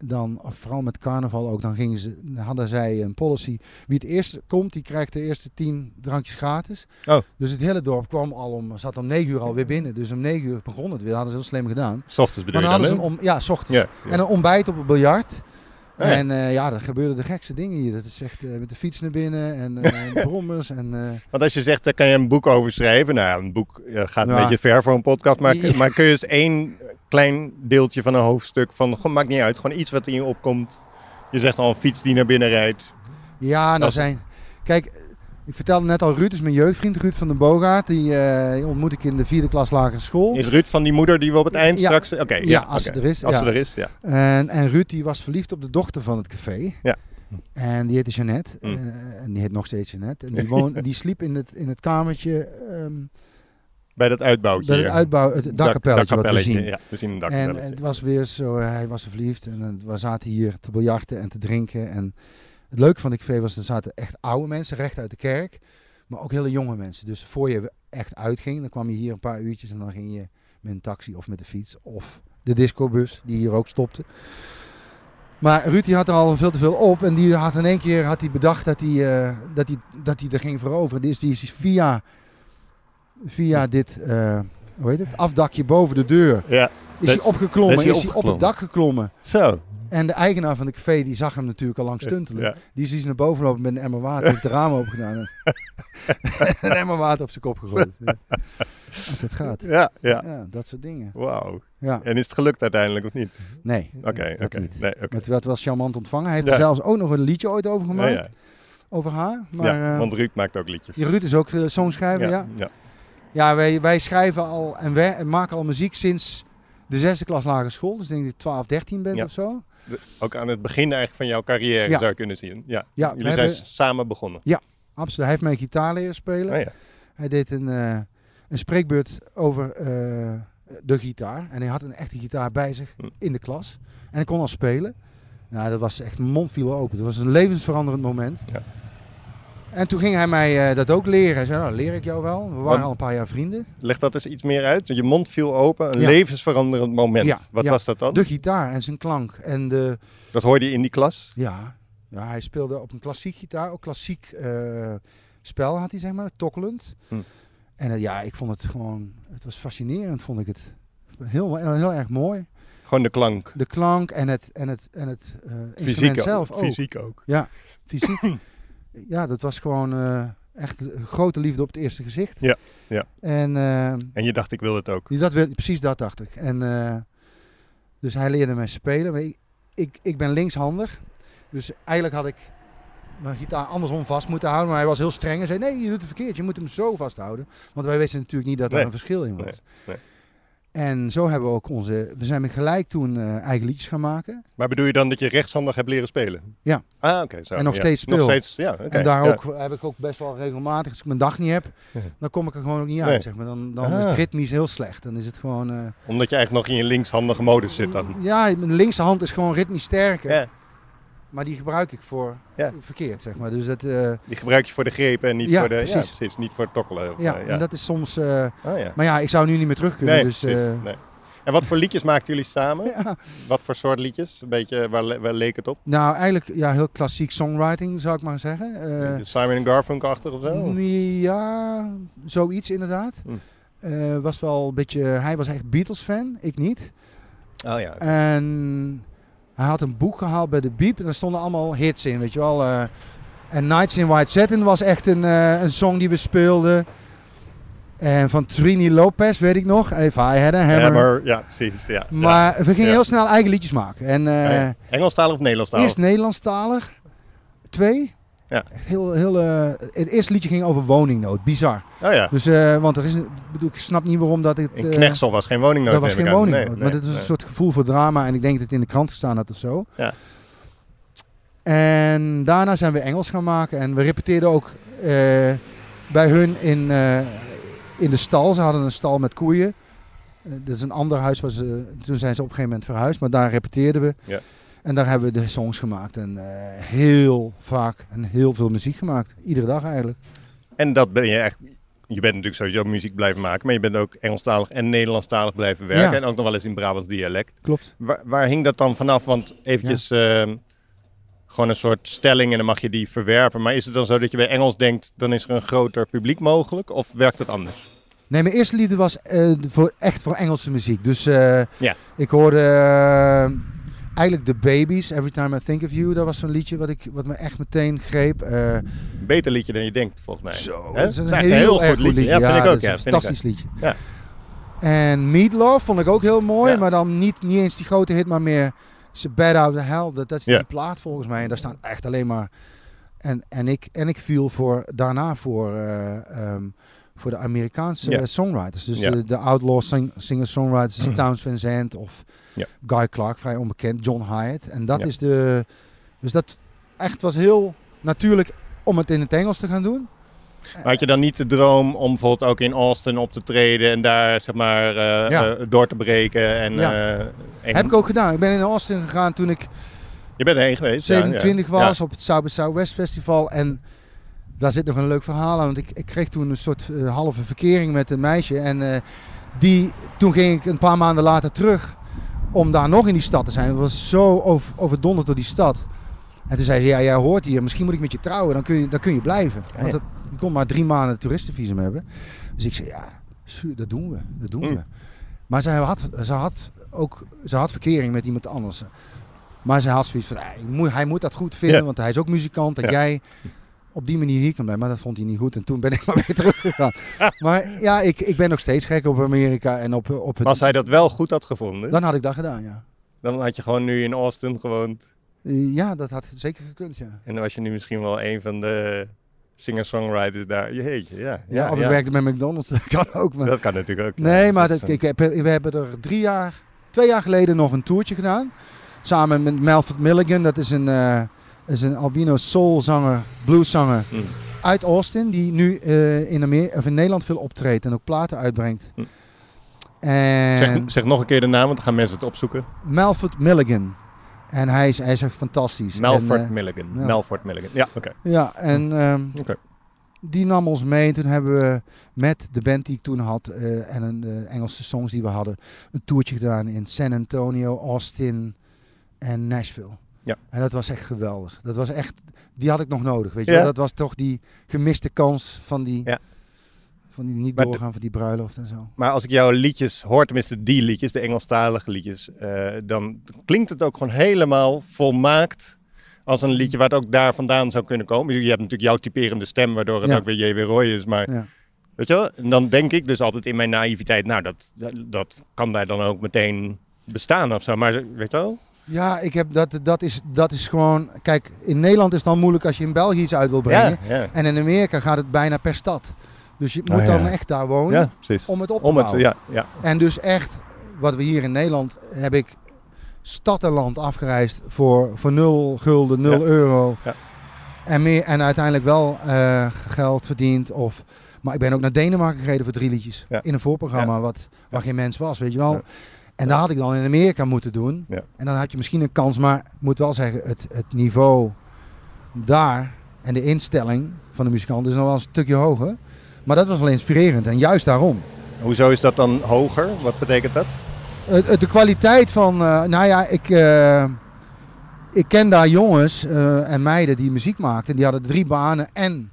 dan, vooral met carnaval ook, dan gingen ze, hadden zij een policy. Wie het eerst komt, die krijgt de eerste tien drankjes gratis. Oh. Dus het hele dorp kwam al om, zat om negen uur alweer binnen. Dus om negen uur begon het weer. Dat hadden ze heel slim gedaan. S ochtends bedoel Maar je dan dan, hadden ze hè? een om, ja, s ochtends. Ja, ja. En een ontbijt op het biljart. En eh, ja, er gebeurden de gekste dingen hier. Dat is echt eh, met de fiets naar binnen en eh, brommers. En, Want als je zegt, daar kan je een boek over schrijven. Nou een boek gaat een Ja. beetje ver voor een podcast. Maar, Ja. maar kun je eens één klein deeltje van een hoofdstuk van, maakt niet uit, gewoon iets wat in je opkomt. Je zegt al een fiets die naar binnen rijdt. ja, nou zijn... Kijk, ik vertelde net al, Ruud is mijn jeugdvriend, Ruud van den Boogaard. Die, die ontmoet ik in de vierde klas lagere school. Is Ruud van die moeder die we op het eind Ja. straks... Oké, ja, Ja, als ze er is, Als ja. ze er is, ja. En, en Ruud die was verliefd op de dochter van het café. Ja. En die heette Jeannette. Mm. eh, en die heet nog steeds Jeannette. En die, woon, die sliep in het, in het kamertje ehm, Bij dat uitbouwtje bij het uitbouw, het dakkapelletje wat we zien. Ja, we zien een En dakkapelletje. het was weer zo, hij was verliefd en we zaten hier te biljarten en te drinken. En het leuke van de café was, er zaten echt oude mensen recht uit de kerk, maar ook hele jonge mensen. Dus voor je echt uitging, dan kwam je hier een paar uurtjes en dan ging je met een taxi of met de fiets of de discobus die hier ook stopte. Maar Ruud die had er al veel te veel op en die had in één keer had hij bedacht dat hij, eh, dat hij, dat hij er ging veroveren. Dus die is via, via dit, eh, hoe heet het, afdakje boven de deur ja, is hij is- opgeklommen, dat is hij, hij op het opgeklommen. dak geklommen. zo. En de eigenaar van de café die zag hem natuurlijk al lang stuntelen. Ja. Die is dus naar boven lopen met een emmer water, heeft de ramen opgedaan en een emmer water op zijn kop gegooid. Ja. Als dat gaat. Ja, ja. Ja, dat soort dingen. Wauw. Ja, En is het gelukt uiteindelijk of niet? nee. Oké, oké. niet. Nee, oké. Maar het werd wel charmant ontvangen. Hij heeft er zelfs ook nog een liedje ooit over gemaakt. Over haar. Maar, ja, eh, want Ruud maakt ook liedjes. Ruud is ook uh, songschrijver, ja. ja. Ja, wij, wij schrijven al en wij en maken al muziek sinds de zesde klas lagere school. Dus ik denk dat je 12, 13 bent Ja. of zo. De- Ook aan het begin eigenlijk van jouw carrière Ja. zou je kunnen zien. Ja. Ja, Jullie zijn hebben- samen begonnen. Absoluut. Hij heeft mij gitaar leren spelen. Oh, ja. Hij deed een, eh, een spreekbeurt over eh, de gitaar. En hij had een echte gitaar bij zich Hm. in de klas. En hij kon al spelen. Nou, dat was echt, mijn mond viel open. Dat was een levensveranderend moment. Ja. En toen ging hij mij eh, dat ook leren. Hij zei, nou, leer ik jou wel. We waren Want- al een paar jaar vrienden. Leg dat eens iets meer uit. Je mond viel open. Een Ja. levensveranderend moment. Ja, Wat ja. was dat dan? De gitaar en zijn klank. En de, Dat hoorde je in die klas? ja, ja, hij speelde op een klassiek gitaar. Ook klassiek eh, spel had hij, zeg maar. Tokkelend. Hm. En eh, ja, ik vond het gewoon... Het was fascinerend, vond ik het. Heel, heel, heel erg mooi. Gewoon de klank. De klank en het, en het, en het eh, instrument Fysiek ook. zelf ook. Fysiek ook. Fysiek. ja, dat was gewoon eh, echt grote liefde op het eerste gezicht. Ja, ja. En eh, En je dacht, ik wil het ook. dat wil, precies dat dacht ik. En, eh, dus hij leerde mij spelen. Maar ik, ik, ik ben linkshandig. Dus eigenlijk had ik mijn gitaar andersom vast moeten houden. Maar hij was heel streng en zei, nee, je doet het verkeerd. Je moet hem zo vasthouden. Want wij wisten natuurlijk niet dat er Nee. een verschil in was. Nee, nee. En zo hebben we ook onze... We zijn gelijk toen eh, eigen liedjes gaan maken. Maar bedoel je dan dat je rechtshandig hebt leren spelen? Ja. Ah, oké. En nog ja. steeds speel. Nog steeds, ja. en daar ja. ook, heb ik ook best wel regelmatig, als ik mijn dag niet heb, dan kom ik er gewoon ook niet uit. Nee. Zeg maar. Dan, dan is Ah. het ritmisch heel slecht. Dan is het gewoon... eh, Omdat je eigenlijk nog in je linkshandige modus zit dan. ja, mijn linkse hand is gewoon ritmisch sterker. Ja. Maar die gebruik ik voor Ja. verkeerd, zeg maar. Dus dat, eh, Die gebruik je voor de grepen en niet Ja, voor de... Ja, precies. Niet voor het tokkelen. Of, ja, eh, en dat is soms... eh, Ah, ja. maar ja, ik zou nu niet meer terug kunnen. Nee, dus, nee. En wat voor liedjes maakten jullie samen? ja. Wat voor soort liedjes? Een beetje, waar, le- waar leek het op? Nou, eigenlijk ja, heel klassiek songwriting, zou ik maar zeggen. Simon Garfunkel-achtig of zo? Ja, zoiets inderdaad. Hm. Was wel een beetje, hij was echt Beatles-fan, ik niet. Oh ja. En hij had een boek gehaald bij de Beep en daar stonden allemaal hits in, weet je wel. eh. en Nights in White Satin was echt een, eh, een song die we speelden. En van Trini Lopez, weet ik nog. If I had a hammer. Hammer, ja, precies. Ja. Maar we gingen Ja. heel snel eigen liedjes maken. En. Ja. Engelstalig of Nederlandstalig? eerst Nederlandstalig, twee. Ja. Echt heel, heel, eh, het eerste liedje ging over woningnood, bizar. Oh ja. Dus, eh, want er is, een- bedoel, ik snap niet waarom dat het... In eh, Knechtsel was geen woningnood. dat was geen woningnood, Nee, maar nee, dit was nee. een soort gevoel voor drama en ik denk dat het in de krant gestaan had of zo. Ja. En daarna zijn we Engels gaan maken en we repeteerden ook bij hun in, in de stal. Ze hadden een stal met koeien. Dat is een ander huis, waar ze, toen zijn ze op een gegeven moment verhuisd, maar daar repeteerden we. Ja. En daar hebben we de songs gemaakt en eh, heel vaak en heel veel muziek gemaakt. Iedere dag eigenlijk. En dat ben je echt... Je bent natuurlijk sowieso muziek blijven maken, maar je bent ook Engelstalig en Nederlandstalig blijven werken. Ja. En ook nog wel eens in Brabants dialect. Klopt. Waar, waar hing dat dan vanaf? Want eventjes ehm, gewoon een soort stelling en dan mag je die verwerpen. Maar is het dan zo dat je bij Engels denkt, dan is er een groter publiek mogelijk? Of werkt het anders? Nee, mijn eerste lied was eh, voor, echt voor Engelse muziek. Dus eh, Ja. ik hoorde eigenlijk The Babies, Every Time I Think of You. Dat was zo'n liedje wat, ik, wat me echt meteen greep. Een beter liedje dan je denkt, volgens mij. zo, dat is een is heel, goed liedje. Ja, vind ik ook, ja, een fantastisch liedje. Ja. En Meatloaf vond ik ook heel mooi, Ja. maar dan niet, niet eens die grote hit, maar meer It's a Bad Out of Hell. Dat, dat is Ja. die plaat volgens mij. En daar staan echt alleen maar... En, en, ik, en ik viel voor, daarna voor, eh, ehm, voor de Amerikaanse Ja. songwriters. Dus de, de outlaw sing, singer-songwriters, Towns Van Zandt of Ja. Guy Clark, vrij onbekend, John Hyatt. En dat Ja. is de... Dus dat echt was heel natuurlijk om het in het Engels te gaan doen. Had je dan niet de droom om bijvoorbeeld ook in Austin op te treden en daar zeg maar eh, Ja. eh, door te breken? En, Ja. eh, en- Heb ik ook gedaan. Ik ben in Austin gegaan toen ik Je bent erheen geweest? ja, 27 ja. was op het South by Southwest Festival. En daar zit nog een leuk verhaal aan. Want ik, ik kreeg toen een soort halve verkering met een meisje. En die, toen ging ik een paar maanden later terug om daar nog in die stad te zijn. Het was zo over, overdonderd door die stad. En toen zei ze, ja, jij hoort hier, misschien moet ik met je trouwen, dan kun je, dan kun je blijven. Ja, Want dat, je kon maar drie maanden toeristenvisum hebben. Dus ik zei, ja, dat doen we, dat doen Mm. we. Maar zij had, ze had ook ze had verkering met iemand anders. Maar zij had zoiets van, hij moet, hij moet dat goed vinden, Ja. want hij is ook muzikant. Ja. jij op die manier hier kan blijven. Maar dat vond hij niet goed en toen ben ik maar weer teruggegaan. maar ja, ik, ik ben nog steeds gek op Amerika en op, op het... Als hij dat wel goed had gevonden, Dan had ik dat gedaan, ja. dan had je gewoon nu in Austin gewoond. Ja, dat had zeker gekund, ja. En dan was je nu misschien wel een van de singer-songwriters daar. Jeetje, ja. Ja, of ik werkte bij McDonald's, dat kan ook. Maar... Dat kan natuurlijk ook. Nee, maar Dat ik heb, we hebben er drie jaar, twee jaar geleden nog een toertje gedaan. Samen met Melford Milligan, dat is een, eh, is een albino soulzanger, blueszanger Mm. uit Austin. Die nu eh, in, of in Nederland veel optreedt en ook platen uitbrengt. Hm. En Zeg, zeg nog een keer de naam, want dan gaan mensen het opzoeken. Melford Milligan. En hij is, hij is echt fantastisch. Melford En, eh, Milligan. ja. Milligan. Ja, oké. Ja, en ehm, Oké. die nam ons mee. En toen hebben we met de band die ik toen had eh, en een, de Engelse songs die we hadden, een toertje gedaan in San Antonio, Austin en Nashville. Ja. En dat was echt geweldig. Dat was echt, die had ik nog nodig. Weet je Ja. Dat was toch die gemiste kans van die, Ja. van die niet Maar de- doorgaan van die bruiloft en zo. Maar als ik jouw liedjes hoor, tenminste die liedjes, de Engelstalige liedjes, eh, dan klinkt het ook gewoon helemaal volmaakt als een liedje waar het ook daar vandaan zou kunnen komen. Je hebt natuurlijk jouw typerende stem, waardoor het Ja. ook weer J.W. Roy is. Maar Ja. weet je wel, en dan denk ik dus altijd in mijn naïviteit, nou dat, dat, dat kan daar dan ook meteen bestaan of zo. Maar weet je wel? Ja, ik heb dat, dat, is, dat is gewoon. Kijk, in Nederland is het dan moeilijk als je in België iets uit wil brengen. Ja, ja. En in Amerika gaat het bijna per stad. Dus je Ah, moet dan ja. echt daar wonen om het op te Om het, ja, ja. En dus echt, wat we hier in Nederland heb ik stad en land afgereisd voor, voor 0 gulden, 0 Ja. euro. Ja. En, meer, en uiteindelijk wel eh, geld verdiend. Of, maar ik ben ook naar Denemarken gereden voor drie liedjes. In een voorprogramma wat, waar geen mens was, weet je wel. En dat had ik dan in Amerika moeten doen. Ja. En dan had je misschien een kans. Maar ik moet wel zeggen, het, het niveau daar en de instelling van de muzikant is nog wel een stukje hoger. Maar dat was wel inspirerend. En juist daarom. Hoezo is dat dan hoger? Wat betekent dat? De kwaliteit van, eh, nou ja, ik, eh, ik ken daar jongens eh, en meiden die muziek maakten. Die hadden drie banen en,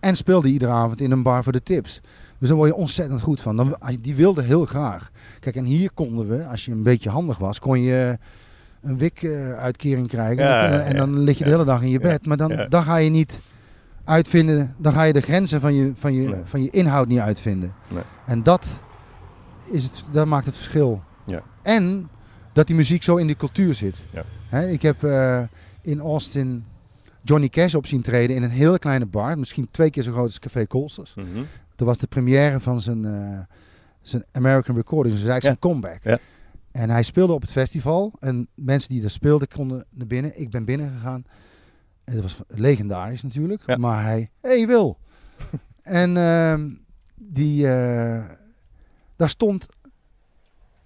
en speelden iedere avond in een bar voor de tips. Dus daar word je ontzettend goed van. Dan, die wilden heel graag. Kijk, en hier konden we, als je een beetje handig was, kon je een WIC-uitkering krijgen. Ja, en, dan lig je de hele dag in je bed. Maar dan, dan ga je niet uitvinden, dan ga je de grenzen van je, van je, Nee. van je inhoud niet uitvinden. Nee. En dat, is het, dat maakt het verschil. Ja. En dat die muziek zo in de cultuur zit. Ja. Ik heb eh, in Austin Johnny Cash op zien treden in een hele kleine bar. Misschien twee keer zo groot als Café Colsters. Mhm. Dat was de première van zijn, eh, zijn American Recording. Dus eigenlijk zijn comeback. Ja. En hij speelde op het festival. En mensen die daar speelden konden naar binnen. Ik ben binnen gegaan. En dat was legendarisch natuurlijk. Ja. Maar hij, hey Wil. en ehm, die, eh, daar stond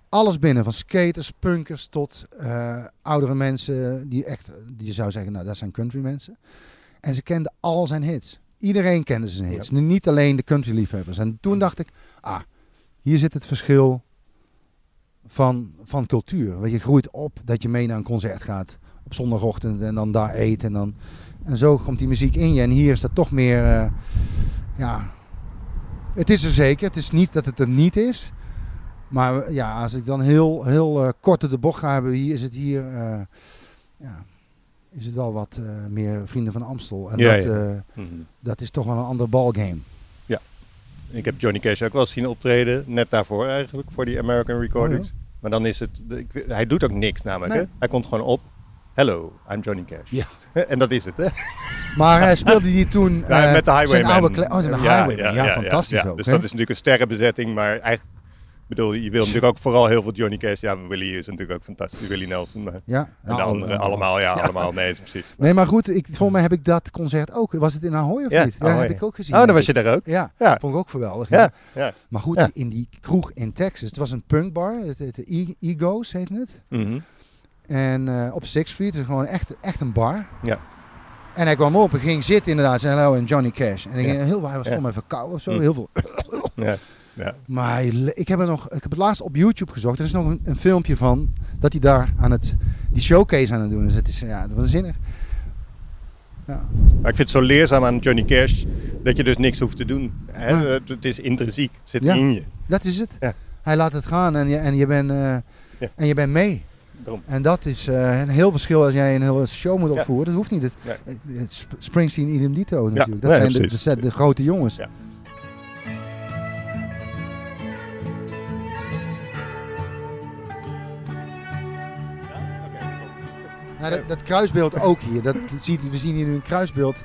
alles binnen. Van skaters, punkers tot eh, oudere mensen. Die echt, die je zou zeggen, nou dat zijn country mensen. En ze kenden al zijn hits. Iedereen kende zijn hits. Niet alleen de country liefhebbers. En toen dacht ik, ah, hier zit het verschil van, van cultuur. Want je groeit op dat je mee naar een concert gaat op zondagochtend en dan daar eet. En, dan, en zo komt die muziek in je. En hier is dat toch meer, eh, ja, het is er zeker. Het is niet dat het er niet is. Maar ja, als ik dan heel, heel eh, kort de bocht ga hebben, hier is het hier, eh, ja, is het wel wat eh, meer vrienden van Amstel. En Ja, dat, ja. eh, Mhm. dat is toch wel een ander ballgame. Ik heb Johnny Cash ook wel eens zien optreden, net daarvoor eigenlijk, voor die American Recordings. Oh, Maar dan is het, ik, hij doet ook niks namelijk. Nee. Hè? Hij komt gewoon op, hello, I'm Johnny Cash. Ja. En dat is het, hè? Maar hij speelde die toen Ja, eh, met de zijn Highwayman. oude Oh, de Highwayman. Ja, fantastisch ja. ook. Dus hè? dat is natuurlijk een sterrenbezetting, maar eigenlijk, bedoel, je wil natuurlijk ook vooral heel veel Johnny Cash. Ja, Willie is natuurlijk ook fantastisch, Willie Nelson. Maar, ja, en de ja, anderen al- allemaal, ja, allemaal, nee, precies. Nee, maar goed, ik, volgens mij heb ik dat concert ook. Was het in Ahoy of niet? Ja, heb ik ook gezien. Oh, dan was je daar ook? Ja, Ja. vond ik ook geweldig. Ja. Maar goed, in die kroeg in Texas, het was een punkbar, het heette E- Egos heet het. Mhm. En eh, op Sixth Street, is gewoon echt, echt een bar. Ja. En hij kwam op en ging zitten inderdaad, zei hello en Johnny Cash. En ik ging heel, hij was voor mij verkouden of zo, Hm. heel veel. Ja. Ja. Maar ik heb, er nog, ik heb het laatst op YouTube gezocht. Er is nog een, een filmpje van dat hij daar aan het, die showcase aan het doen is. Het is ja, waanzinnig. Ja. Maar ik vind het zo leerzaam aan Johnny Cash dat je dus niks hoeft te doen. Hè? Ja. Het- Het is intrinsiek, het zit Ja. in je. Dat is het. Ja. Hij laat het gaan en je, en je, bent, eh, en je bent mee. Daarom. En dat is eh, een heel verschil als jij een hele show moet opvoeren. Dat hoeft niet. Het, Springsteen, idem dito natuurlijk. Dat zijn de, de grote jongens. Nou, dat, dat kruisbeeld ook hier. Dat, zie- we zien hier nu een kruisbeeld.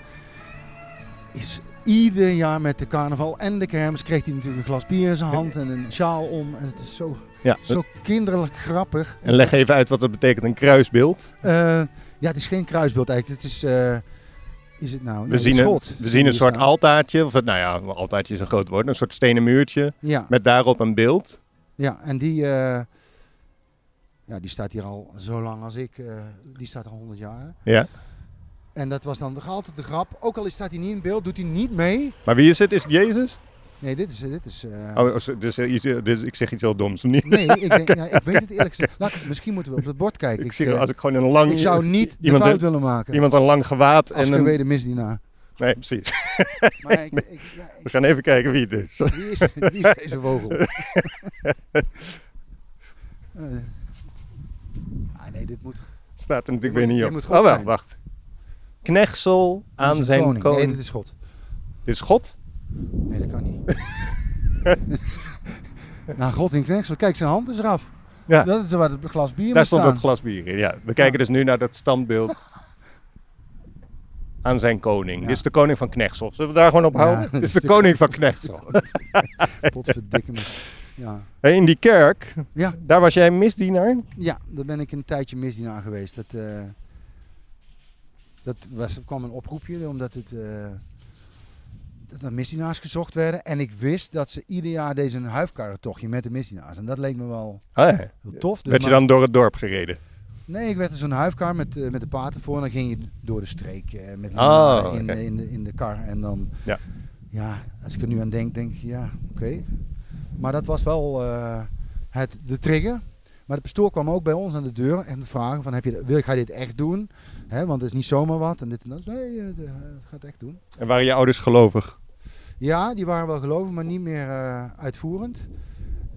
Is ieder jaar met de carnaval en de kermis kreeg hij natuurlijk een glas bier in zijn hand en een sjaal om. En het is zo, Ja. zo kinderlijk grappig. En leg even uit wat dat betekent, een kruisbeeld. Eh, ja, het is geen kruisbeeld eigenlijk. Het is, eh, is het nou? We Nee, zien, het is een, we zien een soort staan. altaartje, of het- nou ja, altaartje is een groot woord, een soort stenen muurtje Ja, met daarop een beeld. ja, en die, eh, ja, die staat hier al zo lang als ik. eh, die staat al 100 jaar. Ja. En dat was dan nog altijd de grap. Ook al staat hij niet in beeld, doet hij niet mee. Maar wie is het? Is het Jezus? Nee, dit is... Dit is eh, Oh, dus, dus, eh, dus ik zeg iets heel doms. Niet? Nee, ik, denk, ja, ik weet het eerlijk gezegd. Laat, misschien moeten we op het bord kijken. Ik, Ik, zie, eh, als ik gewoon een lang... ik zou niet de iemand, fout willen maken. iemand een lang gewaad als en ik een... weet misdienaar. Nee, precies. Maar ik, ik, ja, We gaan even kijken wie het is. wie, is, wie is deze vogel? Nee, dit moet... Staat er natuurlijk weer niet op. moet Oh wel, zijn. wacht. Knechtsel aan zijn koning. koning. Nee, dit is God. Dit is God? Nee, dat kan niet. nou, God in kneksel. Kijk, zijn hand is eraf. Ja. Dat is waar het glas bier Daar stond staan. dat glas bier in. Ja. We kijken dus nu naar dat standbeeld. aan zijn koning. Ja. Dit is de koning van Knechtsel. Zullen we daar gewoon op Ja, houden? Dit is de de- koning van Knechtsel. Potverdikke me. Ja. Hey, in die kerk, Ja. daar was jij misdienaar? ja, daar ben ik een tijdje misdienaar geweest. Dat, eh, dat was, er kwam een oproepje omdat het, eh, dat er misdienaars gezocht werden. En ik wist dat ze ieder jaar deze een huifkarrentochtje met de misdienaars. En dat leek me wel Ah, ja. heel tof. Dus Werd je maar- dan door het dorp gereden? Nee, ik werd er zo'n huifkar met, eh, met de paarden voor. En dan ging je door de streek met Oh, in, in, de, in de kar. En dan, Ja. ja, als ik er nu aan denk, denk ik, ja, oké. Maar dat was wel eh, het, de trigger. Maar de pastoor kwam ook bij ons aan de deur en vragen van, heb je, wil ga je dit echt doen? Want het is niet zomaar wat. En dit en dat. Nee, eh, het, eh, het gaat echt doen. En waren je ouders gelovig? Ja, die waren wel gelovig, maar niet meer uitvoerend.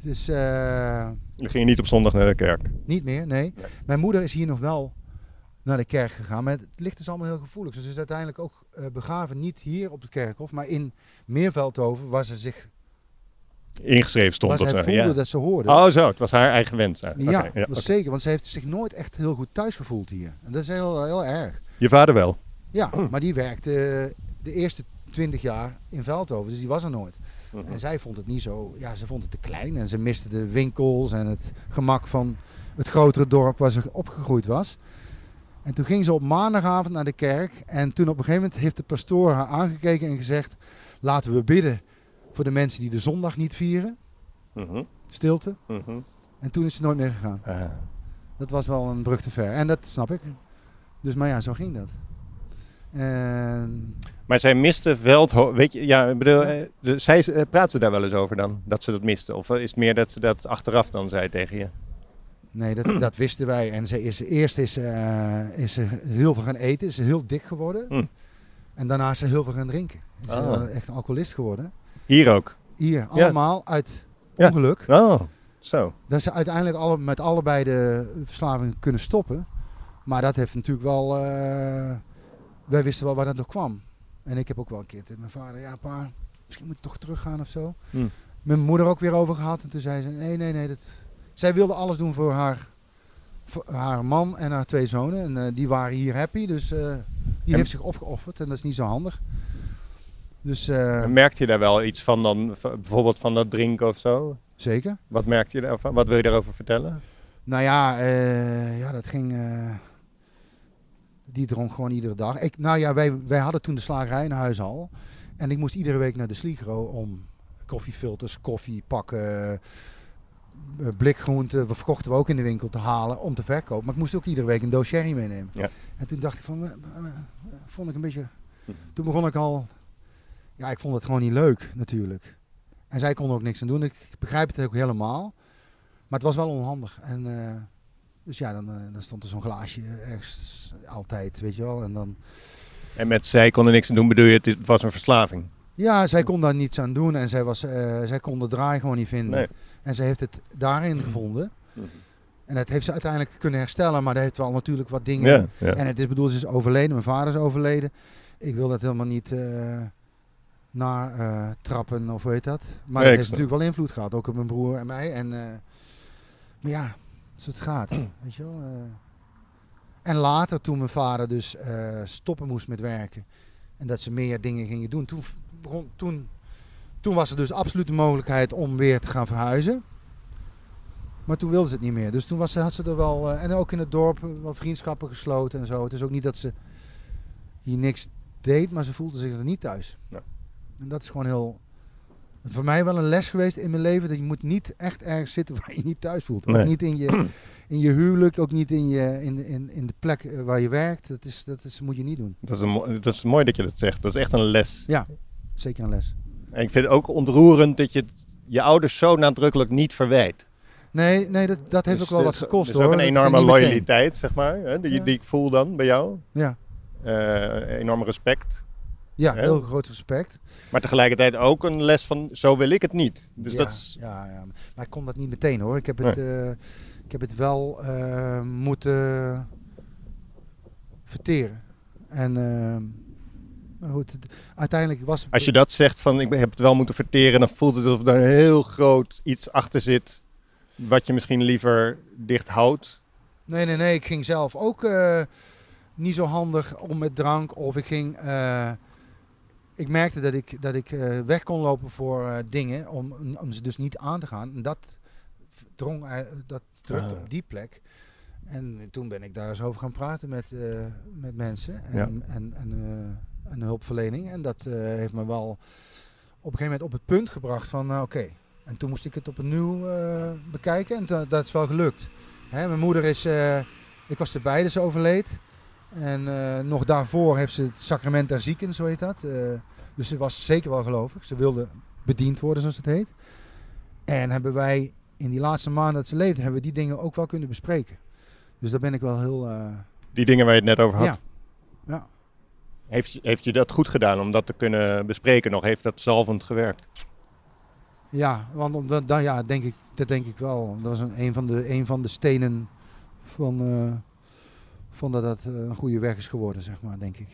Dus eh, Dan ging je niet op zondag naar de kerk. Niet meer, nee. Nee. Mijn moeder is hier nog wel naar de kerk gegaan. Maar het ligt dus allemaal heel gevoelig. Dus ze is uiteindelijk ook begraven, niet hier op het kerkhof, maar in Meerveldhoven, waar ze zich Ingeschreven stond waar of zij voelde Ja. dat ze hoorde. Oh zo, het was haar eigen wens. Ja, was oké. zeker, want ze heeft zich nooit echt heel goed thuis gevoeld hier. En dat is heel, heel erg. Je vader wel? Ja, maar die werkte de eerste twintig jaar in Veldhoven, dus die was er nooit. Mhm. En zij vond het niet zo, ja, ze vond het te klein en ze miste de winkels en het gemak van het grotere dorp waar ze opgegroeid was. En toen ging ze op maandagavond naar de kerk en toen op een gegeven moment heeft de pastoor haar aangekeken en gezegd, laten we bidden voor de mensen die de zondag niet vieren, Mhm, stilte. mhm. En toen is ze nooit meer gegaan. Ah. Dat was wel een brug te ver en dat snap ik. Dus maar ja, zo ging dat. En Maar zij miste Veldhoven. Weet je, ja, ik bedoel, eh, de- zij eh, praat ze daar wel eens over dan? Dat ze dat miste? Of is het meer dat ze dat achteraf dan zei tegen je? Nee, dat, dat wisten wij. En ze is, eerst is, eh, is ze heel veel gaan eten, is ze heel dik geworden. Hm. En daarna is ze heel veel gaan drinken. Is ze Ah. echt een alcoholist geworden. Hier ook? Hier, allemaal uit Ja. ongeluk. Oh, zo. Dat ze uiteindelijk alle, met allebei de verslavingen kunnen stoppen. Maar dat heeft natuurlijk wel... eh, wij wisten wel waar dat door kwam. En ik heb ook wel een keer tegen mijn vader... Ja, pa, misschien moet je toch teruggaan of zo. Hm. Met mijn moeder ook weer over gehad. En toen zei ze... Nee, nee, nee. Dat... Zij wilde alles doen voor haar, voor haar man en haar twee zonen. En eh, die waren hier happy. Dus eh, die En- heeft zich opgeofferd. En dat is niet zo handig. Dus En Merkte je daar wel iets van dan? Bijvoorbeeld van dat drinken of zo? zeker. Wat merkte je daarvan? Wat wil je daarover vertellen? Nou ja, eh, ja dat ging. eh, die dronk gewoon iedere dag. Ik, nou ja, wij, wij hadden toen de slagerij in huis al. En ik moest iedere week naar de Sligro om koffiefilters, koffie pakken, blikgroenten. We verkochten we ook in de winkel te halen om te verkopen. Maar ik moest ook iedere week een doos sherry meenemen. Ja. En toen dacht ik van, vond ik een beetje. Hm. Toen begon ik al. Ja, ik vond het gewoon niet leuk natuurlijk. En zij kon er ook niks aan doen. Ik begrijp het ook helemaal. Maar het was wel onhandig. En, eh, dus ja, dan, eh, dan stond er zo'n glaasje ergens altijd, weet je wel. En dan, En met zij kon er niks aan doen, bedoel je, het was een verslaving? ja, zij kon daar niets aan doen. En zij, was, eh, zij kon de draai gewoon niet vinden. Nee. En zij heeft het daarin gevonden. En dat heeft ze uiteindelijk kunnen herstellen. Maar dat heeft wel natuurlijk wat dingen. Ja, ja. En het is bedoeld, ze is overleden. Mijn vader is overleden. Ik wil dat helemaal niet eh na eh, trappen of heet dat. Maar Nee, ik heeft natuurlijk wel invloed gehad. Ook op mijn broer en mij. En, eh, maar ja, als het gaat. weet je wel. eh. En later, toen mijn vader dus stoppen moest met werken. En dat ze meer dingen gingen doen. Toen, begon, toen, toen was er dus absoluut de mogelijkheid om weer te gaan verhuizen. Maar toen wilde ze het niet meer. Dus toen was, ze- had ze er wel. en ook in het dorp wel vriendschappen gesloten en zo. Het is ook niet dat ze hier niks deed, maar ze voelde zich er niet thuis. Ja. En dat is gewoon heel. Voor mij wel een les geweest in mijn leven. Dat je moet niet echt ergens zitten waar je niet thuis voelt. Nee. Ook niet in je, in je huwelijk, ook niet in, je, in, in, in de plek eh, waar je werkt. Dat, is, dat is, moet je niet doen. Dat, is een, dat is mooi dat je dat zegt. Dat is echt een les. Zeker een les. En ik vind het ook ontroerend dat je je ouders zo nadrukkelijk niet verwijt. Nee, nee dat, dat heeft Dus ook wel wat gekost hoor. is ook een Dat enorme meteen. loyaliteit, zeg maar, hè, die, Ja. die ik voel dan bij jou. Ja, Eh enorm respect. Ja heel groot respect. Maar tegelijkertijd ook een les van, zo wil ik het niet. Dus ja, dat is... ja, ja, maar ik kon dat niet meteen hoor. Ik heb het, eh, ik heb het wel eh, moeten verteren. En ehm, maar goed, uiteindelijk was Als je dat zegt van, ik heb het wel moeten verteren, dan voelt het alsof er een heel groot iets achter zit. Wat je misschien liever dicht houdt. Nee, nee, nee. Ik ging zelf ook. niet zo handig om met drank. Of ik ging. Ik merkte dat ik, dat ik eh, weg kon lopen voor eh, dingen. Om, om ze dus niet aan te gaan. En dat drong. eh, dat drukte Ah. op die plek. En toen ben ik daar eens over gaan praten met, met mensen. En, Ja. en, en, en hulpverlening. En dat heeft me wel op een gegeven moment op het punt gebracht van. Oké. En toen moest ik het opnieuw bekijken. En da- dat is wel gelukt. Hè, mijn moeder is. ik was erbij, dus overleed. En eh, nog daarvoor heeft ze het sacrament der zieken, zo heet dat. Eh, dus ze was zeker wel gelovig. Ze wilde bediend worden, zoals het heet. En hebben wij in die laatste maanden dat ze leefde, hebben we die dingen ook wel kunnen bespreken. Dus daar ben ik wel heel. eh, Die dingen waar je het net over had. ja. ja. Heeft, heeft je dat goed gedaan om dat te kunnen bespreken nog? Heeft dat zalvend gewerkt? Ja, want dat- ja, denk ik, dat denk ik wel. Dat was een, een, van, de, een van de stenen van, eh, van dat het eh, een goede weg is geworden, zeg maar, denk ik.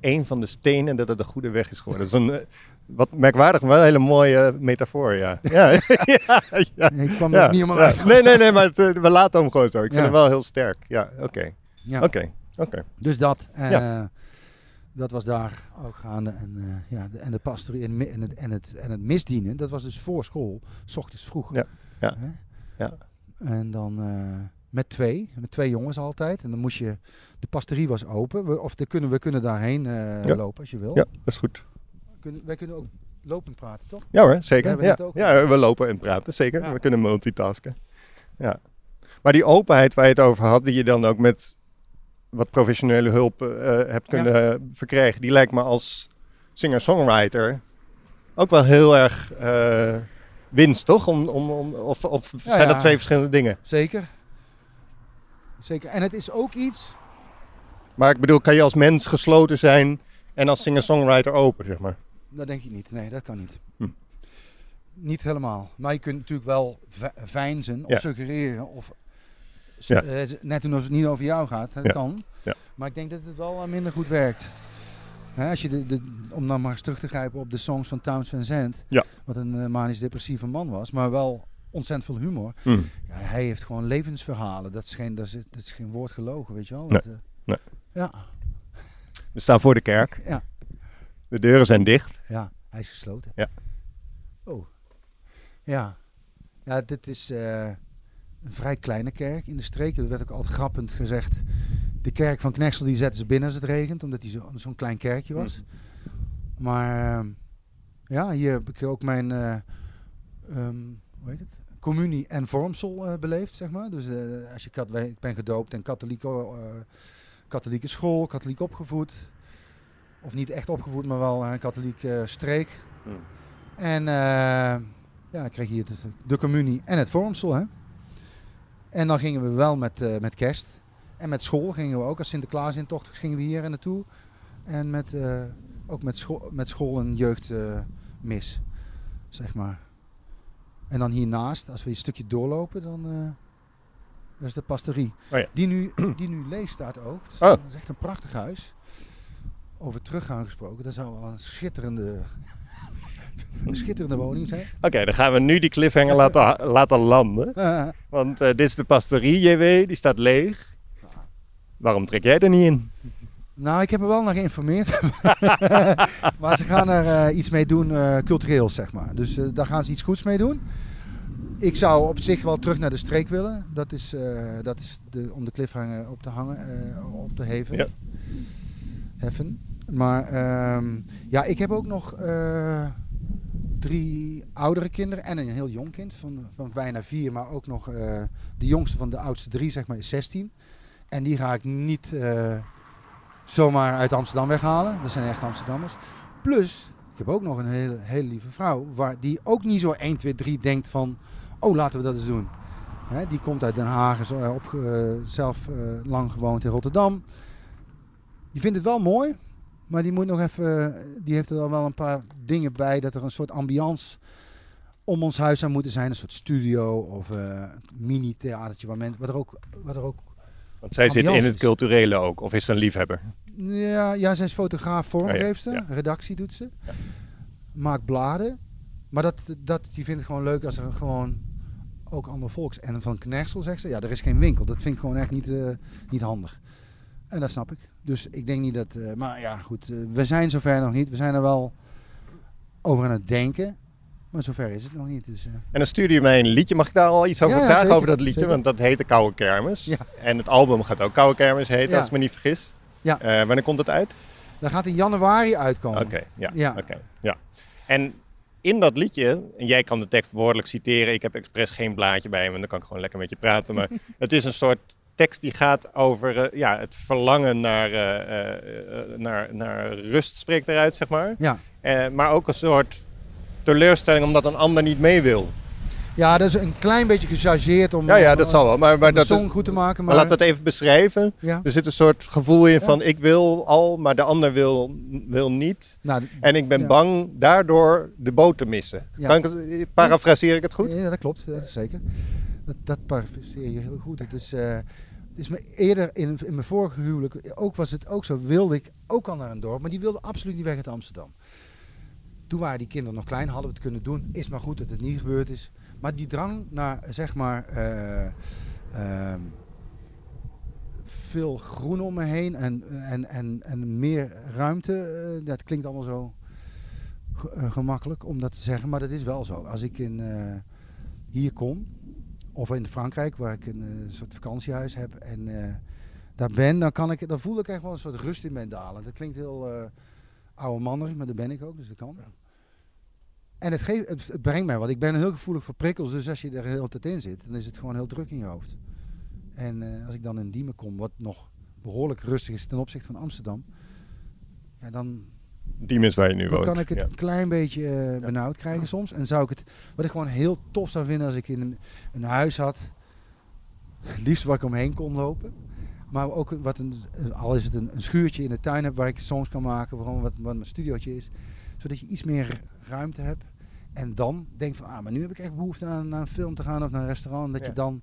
Een van de stenen dat het een goede weg is geworden. Dat is een eh, wat merkwaardig, maar wel een hele mooie metafoor, ja. Ja, ja, ja. Ik kwam er niet helemaal uit. Nee, nee, nee, maar het, eh, we laten hem gewoon zo. Ik vind hem wel heel sterk. Ja, oké. Ja. Oké, oké. Dus dat. eh. Dat was daar ook gaande. En, eh, ja, de, en de pastorie en, en, het, en, het, en het misdienen, dat was dus voor school, s ochtends vroeg. Ja, ja, Hè? ja. En dan eh, met twee, met twee jongens altijd. En dan moest je, de pastorie was open. We, of de kunnen, we kunnen daarheen eh, Ja. lopen als je wil. Ja, dat is goed. Kunnen, wij kunnen ook lopend praten, toch? Ja hoor, zeker. Ja. we lopen en praten, zeker. Ja. We kunnen multitasken. Ja. Maar die openheid waar je het over had, die je dan ook met wat professionele hulp eh, hebt kunnen verkrijgen, die lijkt me als singer-songwriter ook wel heel erg eh, winst, toch? Om, om, om, of of zijn ja. dat twee verschillende dingen? Zeker. Zeker. En het is ook iets, Maar ik bedoel, kan je als mens gesloten zijn en als singer-songwriter open, zeg maar? dat denk ik niet. Nee, dat kan niet. Hm. Niet helemaal. Maar je kunt natuurlijk wel veinzen of Ja. suggereren. Of Ja. eh, net alsof het niet over jou gaat. Dat Ja. kan. Ja. Maar ik denk dat het wel minder goed werkt. Hè, als je de, de, om dan maar eens terug te grijpen op de songs van Towns Van Zandt. Ja. Wat een eh, manisch-depressieve man was. Maar wel ontzettend veel humor. Hm. Ja, hij heeft gewoon levensverhalen. Dat is geen, dat is, dat is geen woord gelogen, weet je wel. Nee. Dat, eh, Nee. Ja, We staan voor de kerk. ja, De deuren zijn dicht. ja, hij is gesloten. Ja. Oh. Ja. Ja, dit is eh, een vrij kleine kerk in de streek. Er werd ook altijd grappend gezegd. De kerk van Knexel die zetten ze binnen als het regent, omdat hij zo- zo'n klein kerkje was. Maar eh, ja, hier heb ik ook mijn eh, ehm, hoe heet het? communie en vormsel eh, beleefd, zeg maar. Dus eh, als je kat, ik ben gedoopt en katholieke, eh, katholieke school, katholiek opgevoed. Of niet echt opgevoed, maar wel een katholieke streek. Hmm. En ja, ik kreeg hier de, de communie en het vormsel. Hè? En dan gingen we wel met, met kerst. En met school gingen we ook. Als Sinterklaas in tocht gingen we hier naartoe. En met, ook met school, met school en jeugdmis, zeg maar. En dan hiernaast, als we een stukje doorlopen, dan dat is de pastorie. Oh ja. die, nu, die nu leeg staat ook. Dat is, Oh. dat is echt een prachtig huis. Over teruggaan gesproken, dat zou wel een schitterende, een schitterende woning zijn. Oké, dan gaan we nu die cliffhanger laten, laten landen. Want eh, dit is de pastorie, JW, die staat leeg. Waarom trek jij er niet in? Nou, ik heb er wel naar geïnformeerd. maar ze gaan er eh, iets mee doen, eh cultureel zeg maar. Dus eh, daar gaan ze iets goeds mee doen. Ik zou op zich wel terug naar de streek willen. Dat is, dat is de, om de cliffhanger op te hangen, op te heven. Ja. Heffen. Maar ehm, ja, ik heb ook nog drie oudere kinderen en een heel jong kind van, van bijna vier. Maar ook nog de jongste van de oudste drie, zeg maar, is 16. En die ga ik niet zomaar uit Amsterdam weghalen. Dat zijn echt Amsterdammers. Plus, ik heb ook nog een hele, hele lieve vrouw. Waar, die ook niet zo 1, 2, 3 denkt van... Oh, laten we dat eens doen. Die komt uit Den Haag, is eh, op, eh, zelf eh, lang gewoond in Rotterdam. Die vindt het wel mooi. Maar die moet nog even... Die heeft er dan wel een paar dingen bij. Dat er een soort ambiance om ons huis zou moeten zijn. Een soort studio of een mini-theatertje. Waar, er ook, waar er ook Want zij zit in het culturele ook, of is ze een liefhebber? Ja, ja, zij is fotograaf, vormgeefster, Oh ja, redactie doet ze. Maakt bladen. Maar dat, dat, die vindt het gewoon leuk als er gewoon ook ander volks. En van Knechtsel zegt ze, ja, er is geen winkel. Dat vind ik gewoon echt niet, eh, niet handig. En dat snap ik. Dus ik denk niet dat... eh, maar ja, goed. eh, we zijn zover nog niet. We zijn er wel over aan het denken. Maar zover is het nog niet. Dus, eh, En dan stuurde je mij een liedje. Mag ik daar al iets over Ja, vragen zeker, over dat liedje? zeker. Want dat heette Koude Kermis. Ja. En het album gaat ook Koude Kermis heten, als ik me niet vergis. Ja. Eh, wanneer komt het uit? dat gaat in januari uitkomen. Oké, ja. Ja. oké, ja. En in dat liedje, en jij kan de tekst woordelijk citeren. Ik heb expres geen blaadje bij me, dan kan ik gewoon lekker met je praten. Maar het is een soort tekst die gaat over eh, ja, het verlangen naar, naar, naar rust, spreekt eruit, zeg maar. Ja. Maar ook een soort teleurstelling omdat een ander niet mee wil. ja, dat is een klein beetje gechargeerd om, Ja, ja, dat zal wel. Maar, maar, de dat song goed te maken. maar Maar, laten we het even beschrijven. ja. Er zit een soort gevoel in van ik wil al, maar de ander wil, wil niet. Nou, En ik ben bang daardoor de boot te missen. Kan ik parafraseer ik het goed? Ja, dat klopt, dat zeker. Dat, dat parafraseer je heel goed. Het is, het is me eerder in, in mijn vorige huwelijk, ook was het ook zo, wilde ik ook al naar een dorp, maar die wilde absoluut niet weg uit Amsterdam. Toen waren die kinderen nog klein, hadden we het kunnen doen. Is maar goed dat het niet gebeurd is. Maar die drang naar, zeg maar, eh, ehm, veel groen om me heen en, en, en, en meer ruimte, eh, dat klinkt allemaal zo eh, gemakkelijk om dat te zeggen, maar dat is wel zo. Als ik in, hier kom, of in Frankrijk, waar ik een soort vakantiehuis heb en daar ben, dan, kan ik, dan voel ik echt wel een soort rust in mijn dalen. Dat klinkt heel oude mannerig, maar dat ben ik ook, dus dat kan. En het, geeft, het, het brengt mij wat. Ik ben heel gevoelig voor prikkels, dus als je er heel tijd in zit, dan is het gewoon heel druk in je hoofd. En eh, als ik dan in Diemen kom, wat nog behoorlijk rustig is ten opzichte van Amsterdam, ja, dan, Die waar je nu dan woont. kan ik het Ja. een klein beetje eh, benauwd krijgen soms. En zou ik het, wat ik gewoon heel tof zou vinden als ik in een, een huis had, liefst waar ik omheen kon lopen. Maar ook wat een, al is het een, een schuurtje in de tuin heb waar ik songs kan maken, gewoon wat, wat mijn studiootje is. Zodat je iets meer ruimte hebt. En dan denk van, ah, maar nu heb ik echt behoefte aan naar een film te gaan of naar een restaurant. Dat Ja. je dan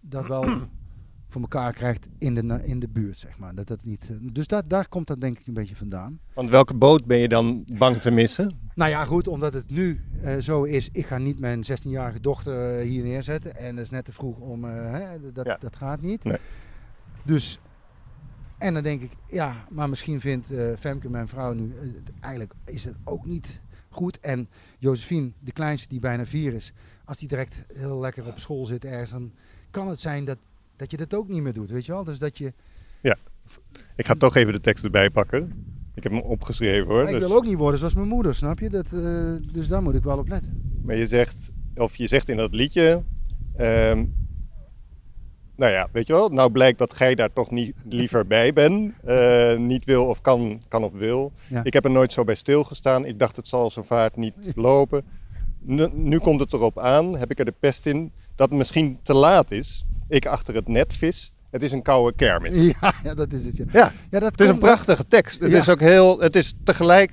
dat wel voor elkaar krijgt in de, in de buurt, zeg maar. Dat dat niet, eh, dus dat, daar komt dat denk ik een beetje vandaan. Want welke boot ben je dan bang te missen? Nou ja, goed, omdat het nu eh, zo is. Ik ga niet mijn 16-jarige dochter eh, hier neerzetten. En dat is net te vroeg om. hè, dat, Ja. dat gaat niet. Nee. Dus. En dan denk ik, ja, maar misschien vindt eh, Femke, mijn vrouw, nu. eh, eigenlijk is het ook niet goed. En Josephine, de kleinste die bijna vier is. Als die direct heel lekker op school zit ergens. dan kan het zijn dat, dat je dat ook niet meer doet. Weet je wel? Dus dat je. Ik ga toch even de tekst erbij pakken. Ik heb hem opgeschreven hoor. Maar ik dus- wil ook niet worden zoals mijn moeder, snap je? Dat, eh, dus daar moet ik wel op letten. Maar je zegt, of je zegt in dat liedje. ehm, nou ja, weet je wel, nou blijkt dat gij daar toch niet liever bij bent. eh, niet wil of kan, kan of wil. Ja. Ik heb er nooit zo bij stilgestaan. Ik dacht het zal zo vaart niet lopen. Nu, nu komt het erop aan, heb ik er de pest in, dat het misschien te laat is. Ik achter het net vis. Het is een koude kermis. Ja, ja, dat is het. Ja. Ja, Ja, dat het is een prachtige tekst. Het is ook heel, het is tegelijk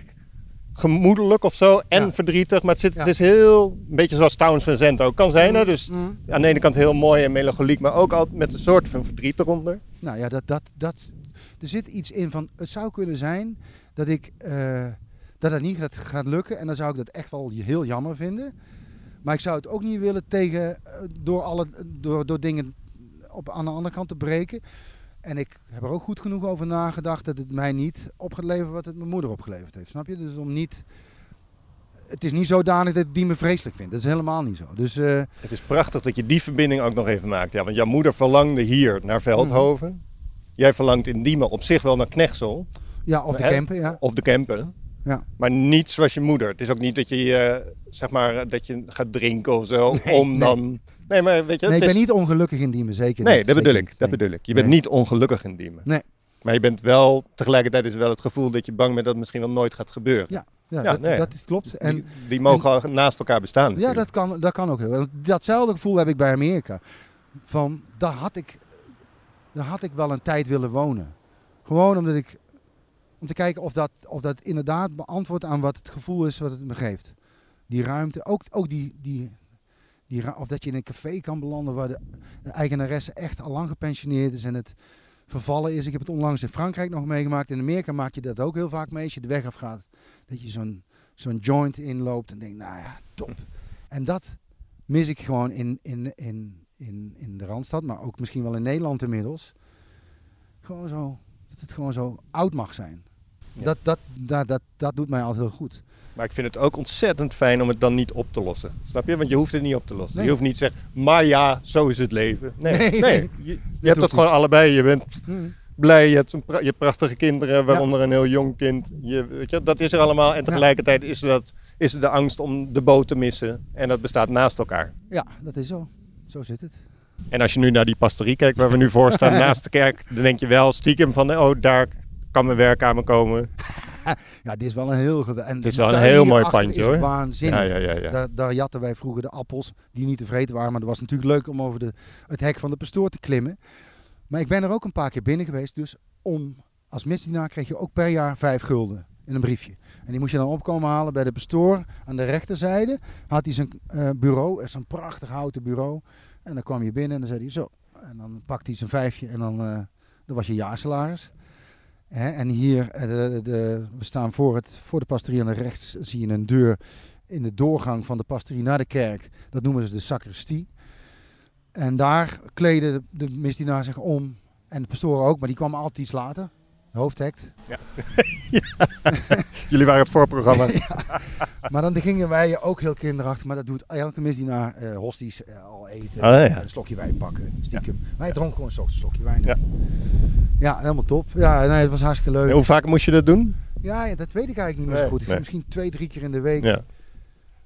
gemoedelijk of zo en Ja. verdrietig. Maar het, zit, Ja. het is heel, een beetje zoals Towns Vincent ook kan zijn. Hè? Dus Mm. aan de ene kant heel mooi en melancholiek, maar ook altijd met een soort van verdriet eronder. Nou ja, dat, dat, dat, er zit iets in van, het zou kunnen zijn dat ik, eh, dat het niet gaat, gaat lukken. En dan zou ik dat echt wel heel jammer vinden. Maar ik zou het ook niet willen tegen, eh, door, alle, door, door dingen op, aan de andere kant te breken. En ik heb er ook goed genoeg over nagedacht dat het mij niet op gaat leveren wat het mijn moeder opgeleverd heeft. Snap je? Dus om niet... Het is niet zodanig dat ik die me vreselijk vind. Dat is helemaal niet zo. Dus eh, Het is prachtig dat je die verbinding ook nog even maakt. Ja, want jouw moeder verlangde hier naar Veldhoven. Jij verlangt in Diemen op zich wel naar Knechtsel ja, of de camper, ja. of de Kempen. ja. Maar niet zoals je moeder. Het is ook niet dat je, eh, zeg maar, dat je gaat drinken of zo. Nee, om nee. dan. Nee, maar weet je. Nee, ik ben is- niet ongelukkig in Diemen, zeker Nee, niet. dat bedoel ik. Dat Nee. bedoel ik. Je bent Nee. niet ongelukkig in Diemen. Nee. Maar je bent wel, tegelijkertijd is het wel het gevoel dat je bang bent dat het misschien wel nooit gaat gebeuren. Ja, ja, Ja, dat, nee. dat is, klopt. En, die, die mogen naast elkaar bestaan. ja, dat kan, dat kan ook heel. Datzelfde gevoel heb ik bij Amerika. Van, daar had ik, daar had ik wel een tijd willen wonen. Gewoon omdat ik, om te kijken of dat, of dat inderdaad beantwoordt aan wat het gevoel is wat het me geeft. Die ruimte, ook, ook die, die, die, of dat je in een café kan belanden waar de, de eigenaresse echt al lang gepensioneerd is en het vervallen is. Ik heb het onlangs in Frankrijk nog meegemaakt. In Amerika maak je dat ook heel vaak mee als je de weg afgaat. Dat je zo'n zo'n joint inloopt en denkt, nou ja, top. En dat mis ik gewoon in, in, in, in, in de Randstad, maar ook misschien wel in Nederland inmiddels. Gewoon zo Dat het gewoon zo oud mag zijn. Dat, dat, dat, dat, dat doet mij altijd heel goed. Maar ik vind het ook ontzettend fijn om het dan niet op te lossen. Snap je? Want je hoeft het niet op te lossen. Nee. Je hoeft niet te zeggen, maar ja, zo is het leven. Nee, Nee. Je, hebt het gewoon allebei. Je bent Hmm. blij, je hebt, een pra- je hebt prachtige kinderen, waaronder een heel jong kind. Je, weet je, dat is er allemaal. En tegelijkertijd is, er dat, is er de angst om de boot te missen. En dat bestaat naast elkaar. Ja, dat is zo. Zo zit het. En als je nu naar die pastorie kijkt waar we nu voor staan, naast de kerk, dan denk je wel stiekem van, oh, daar kan mijn werk aan me komen. Ja, dit is wel een heel geweldig. Het is wel een heel mooi pandje, hoor. Waanzinnig. Ja, ja, ja. ja. Daar, daar jatten wij vroeger de appels die niet te vreten waren. Maar dat was natuurlijk leuk om over de, het hek van de pastoor te klimmen. Maar ik ben er ook een paar keer binnen geweest. Dus om, als misdienaar kreeg je ook per jaar vijf gulden in een briefje. En die moest je dan opkomen halen bij de pastoor. Aan de rechterzijde had hij zijn eh, bureau. Zo'n prachtig houten bureau. En dan kwam je binnen en dan zei hij zo. En dan pakte hij zijn vijfje en dan, eh dat was je jaarsalaris. En hier, eh, de, we staan voor, het, voor de pastorie aan de rechts, zie je een deur in de doorgang van de pastorie naar de kerk. Dat noemen ze de sacristie. En daar kleden de, de misdienaar zich om. En de pastoor ook, maar die kwam altijd iets later. De hoofdhekt. Jullie waren het voorprogramma. Maar dan gingen wij ook heel kinderachtig, maar dat doet elke misdienaar uh, hosties eh, al eten. Ah, ja. Een slokje wijn pakken, stiekem. Wij dronken gewoon een slokje wijn. Ja. Ja. helemaal top. Ja, nee, het was hartstikke leuk. En hoe vaak moest je dat doen? Ja, ja, dat weet ik eigenlijk niet meer Nee, zo goed. Ik nee. Misschien twee, drie keer in de week. Ja.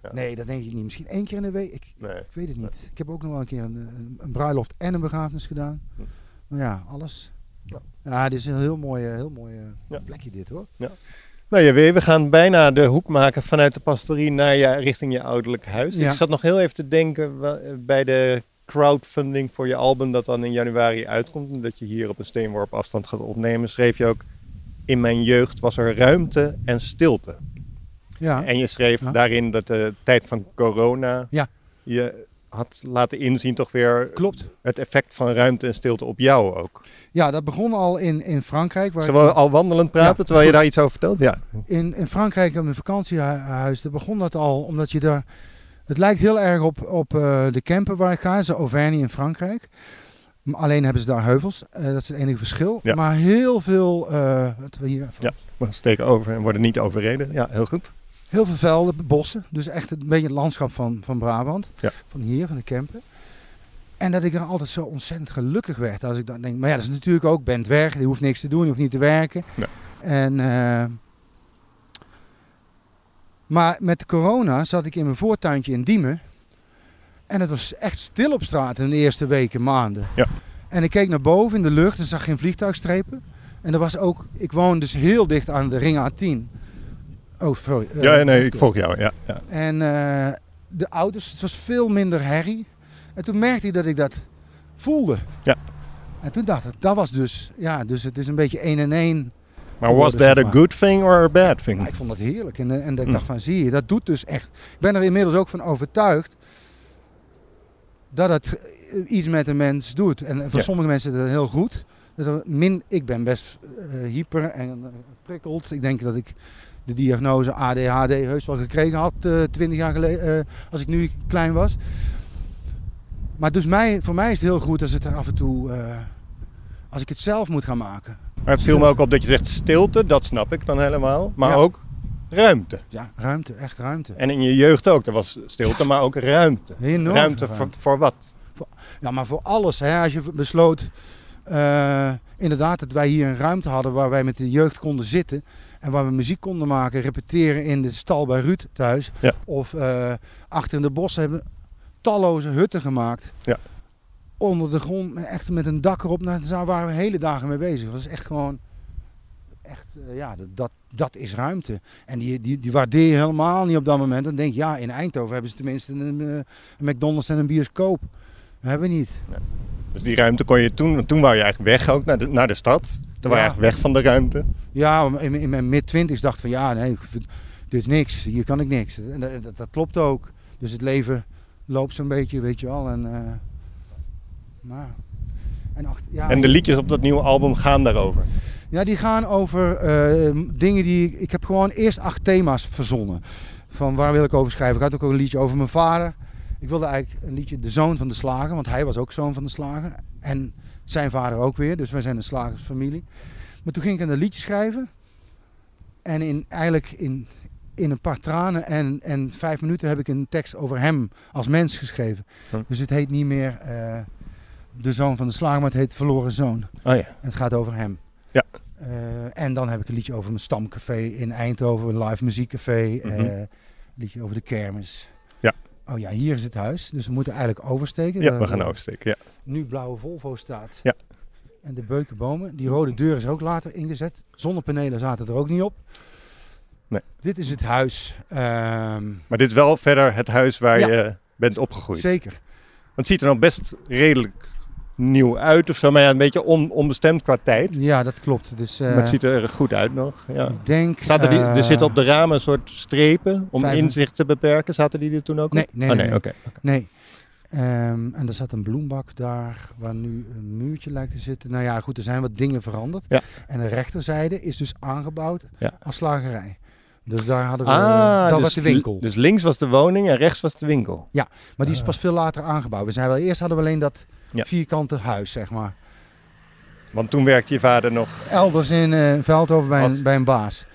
Ja. Nee, dat denk ik niet. Misschien één keer in de week. Ik, Nee. ik weet het niet. Ik heb ook nog wel een keer een, een, een bruiloft en een begrafenis gedaan. Hm. Maar ja, alles. Ja. Ja, dit is een heel mooi, eh, heel mooi eh, Ja. plekje dit hoor. Nou ja, we gaan bijna de hoek maken vanuit de pastorie naar je, richting je ouderlijk huis. Ja. Ik zat nog heel even te denken wa- bij de crowdfunding voor je album dat dan in januari uitkomt. En dat je hier op een steenworp afstand gaat opnemen. Schreef je ook, in mijn jeugd was er ruimte en stilte. Ja, En je schreef Ja. daarin dat de tijd van corona Ja. je had laten inzien toch weer klopt. het effect van ruimte en stilte op jou ook. Ja, dat begon al in, in Frankrijk. Waar Zullen we ik- al wandelend praten Ja, terwijl je daar iets over vertelt? Ja. in, in Frankrijk op een vakantiehuis, daar begon dat al, omdat je daar... Het lijkt heel erg op, op eh, de camper waar ik ga, de Auvergne in Frankrijk. Alleen hebben ze daar heuvels, eh, dat is het enige verschil. Ja. Maar heel veel, wat we hier, Ja. We steken over en worden niet overreden. Ja, heel goed. Heel veel velden, bossen. Dus echt een beetje het landschap van, van Brabant, Ja. van hier, van de camper. En dat ik er altijd zo ontzettend gelukkig werd als ik dan denk, maar ja, dat is natuurlijk ook, bent weg, je hoeft niks te doen, je hoeft niet te werken. En, eh, maar met de corona zat ik in mijn voortuintje in Diemen. En het was echt stil op straat in de eerste weken, maanden. Ja. En ik keek naar boven in de lucht en zag geen vliegtuigstrepen. En er was ook, ik woon dus heel dicht aan de ring A10. Oh, sorry. eh, Ja, nee, ik volg jou. Ja, ja. en eh, de auto's, het was veel minder herrie. En toen merkte ik dat ik dat voelde. Ja. En toen dacht ik, dat was dus, ja, dus het is een beetje één en één. Maar was that zeg a good thing or a bad thing? Maar ik vond dat heerlijk. En, eh, en dat ik Hm. dacht van, zie je, dat doet dus echt. Ik ben er inmiddels ook van overtuigd dat het iets met een mens doet. En voor Ja. sommige mensen is dat heel goed. Dat min, ik ben best hyper en prikkeld. Ik denk dat ik de diagnose ADHD heus wel gekregen had eh 20 jaar geleden, eh, als ik nu klein was. Maar dus mij, voor mij is het heel goed als het er af en toe, eh, als ik het zelf moet gaan maken. Maar het viel me ook op dat je zegt stilte, dat snap ik dan helemaal. Maar Ja. ook ruimte. Ja, ruimte, echt ruimte. En in je jeugd ook. Er was stilte, maar ook ruimte. Enorm ruimte veel voor, voor wat? Ja, maar voor alles. Hè, als je besloot, inderdaad, dat wij hier een ruimte hadden waar wij met de jeugd konden zitten. En waar we muziek konden maken, repeteren in de stal bij Ruud thuis. Ja. Of eh, achter in de bossen hebben we talloze hutten gemaakt. Ja. Onder de grond, echt met een dak erop. Nou, daar waren we hele dagen mee bezig. Dat was echt gewoon, echt, eh, ja, dat, dat, is ruimte. En die, die, die waardeer je helemaal niet op dat moment. Dan denk je, ja, in Eindhoven hebben ze tenminste een, eh, een McDonald's en een bioscoop. Dat hebben we niet. Dus die ruimte kon je toen, toen wou je eigenlijk weg ook naar de, naar de stad. Toen wou je eigenlijk weg van de ruimte. Ja, in, in mijn mid-twintigs dacht ik van ja, nee, dit is niks. Hier kan ik niks. En dat, dat, dat klopt ook. Dus het leven loopt zo'n beetje, weet je wel. En, eh, maar, en, achter, ja, En de liedjes op dat nieuwe album gaan daarover. ja, die gaan over eh, dingen die... Ik heb gewoon eerst acht thema's verzonnen. Van waar wil ik over schrijven. Ik had ook een liedje over mijn vader. Ik wilde eigenlijk een liedje De Zoon van de Slager. Want hij was ook zoon van de Slager. En zijn vader ook weer. Dus wij zijn een slagersfamilie. Maar toen ging ik een liedje schrijven. En in, eigenlijk in, in een paar tranen en, en vijf minuten heb ik een tekst over hem als mens geschreven. Hm. Dus het heet niet meer eh, De Zoon van de Slager, maar het heet Verloren Zoon. Oh ja. Het gaat over hem. Ja. Eh, en dan heb ik een liedje over mijn stamcafé in Eindhoven, een live muziekcafé. Een liedje over de kermis. Oh ja, hier is het huis. Dus we moeten eigenlijk oversteken. Ja, we gaan de oversteken. Ja. Nu blauwe Volvo staat. Ja. En de beukenbomen. Die rode deur is ook later ingezet. Zonnepanelen zaten er ook niet op. Nee. Dit is het huis. Ehm, Maar dit is wel verder het huis waar Ja. je bent opgegroeid. zeker. Want het ziet er nog best redelijk nieuw uit of zo. Maar ja, een beetje on, onbestemd qua tijd. Ja, dat klopt. Dus, eh, maar het ziet er erg goed uit nog. Ja. Ik denk... Zaten die, eh, er zitten op de ramen een soort strepen om inzicht te beperken. Zaten die er toen ook Nee, op? nee, oh, nee, nee. nee. oké. Nee. Ehm, en er zat een bloembak daar waar nu een muurtje lijkt te zitten. Nou ja, goed, er zijn wat dingen veranderd. Ja. En de rechterzijde is dus aangebouwd Ja. als slagerij. Dus daar hadden we, Ah, dat dus, was de winkel. Dus links was de woning en rechts was de winkel. maar die is pas veel later aangebouwd. We zijn wel, eerst hadden we alleen dat Ja. vierkante huis, zeg maar. Want toen werkte je vader nog Elders in eh Veldhoven bij Als- een, bij een baas.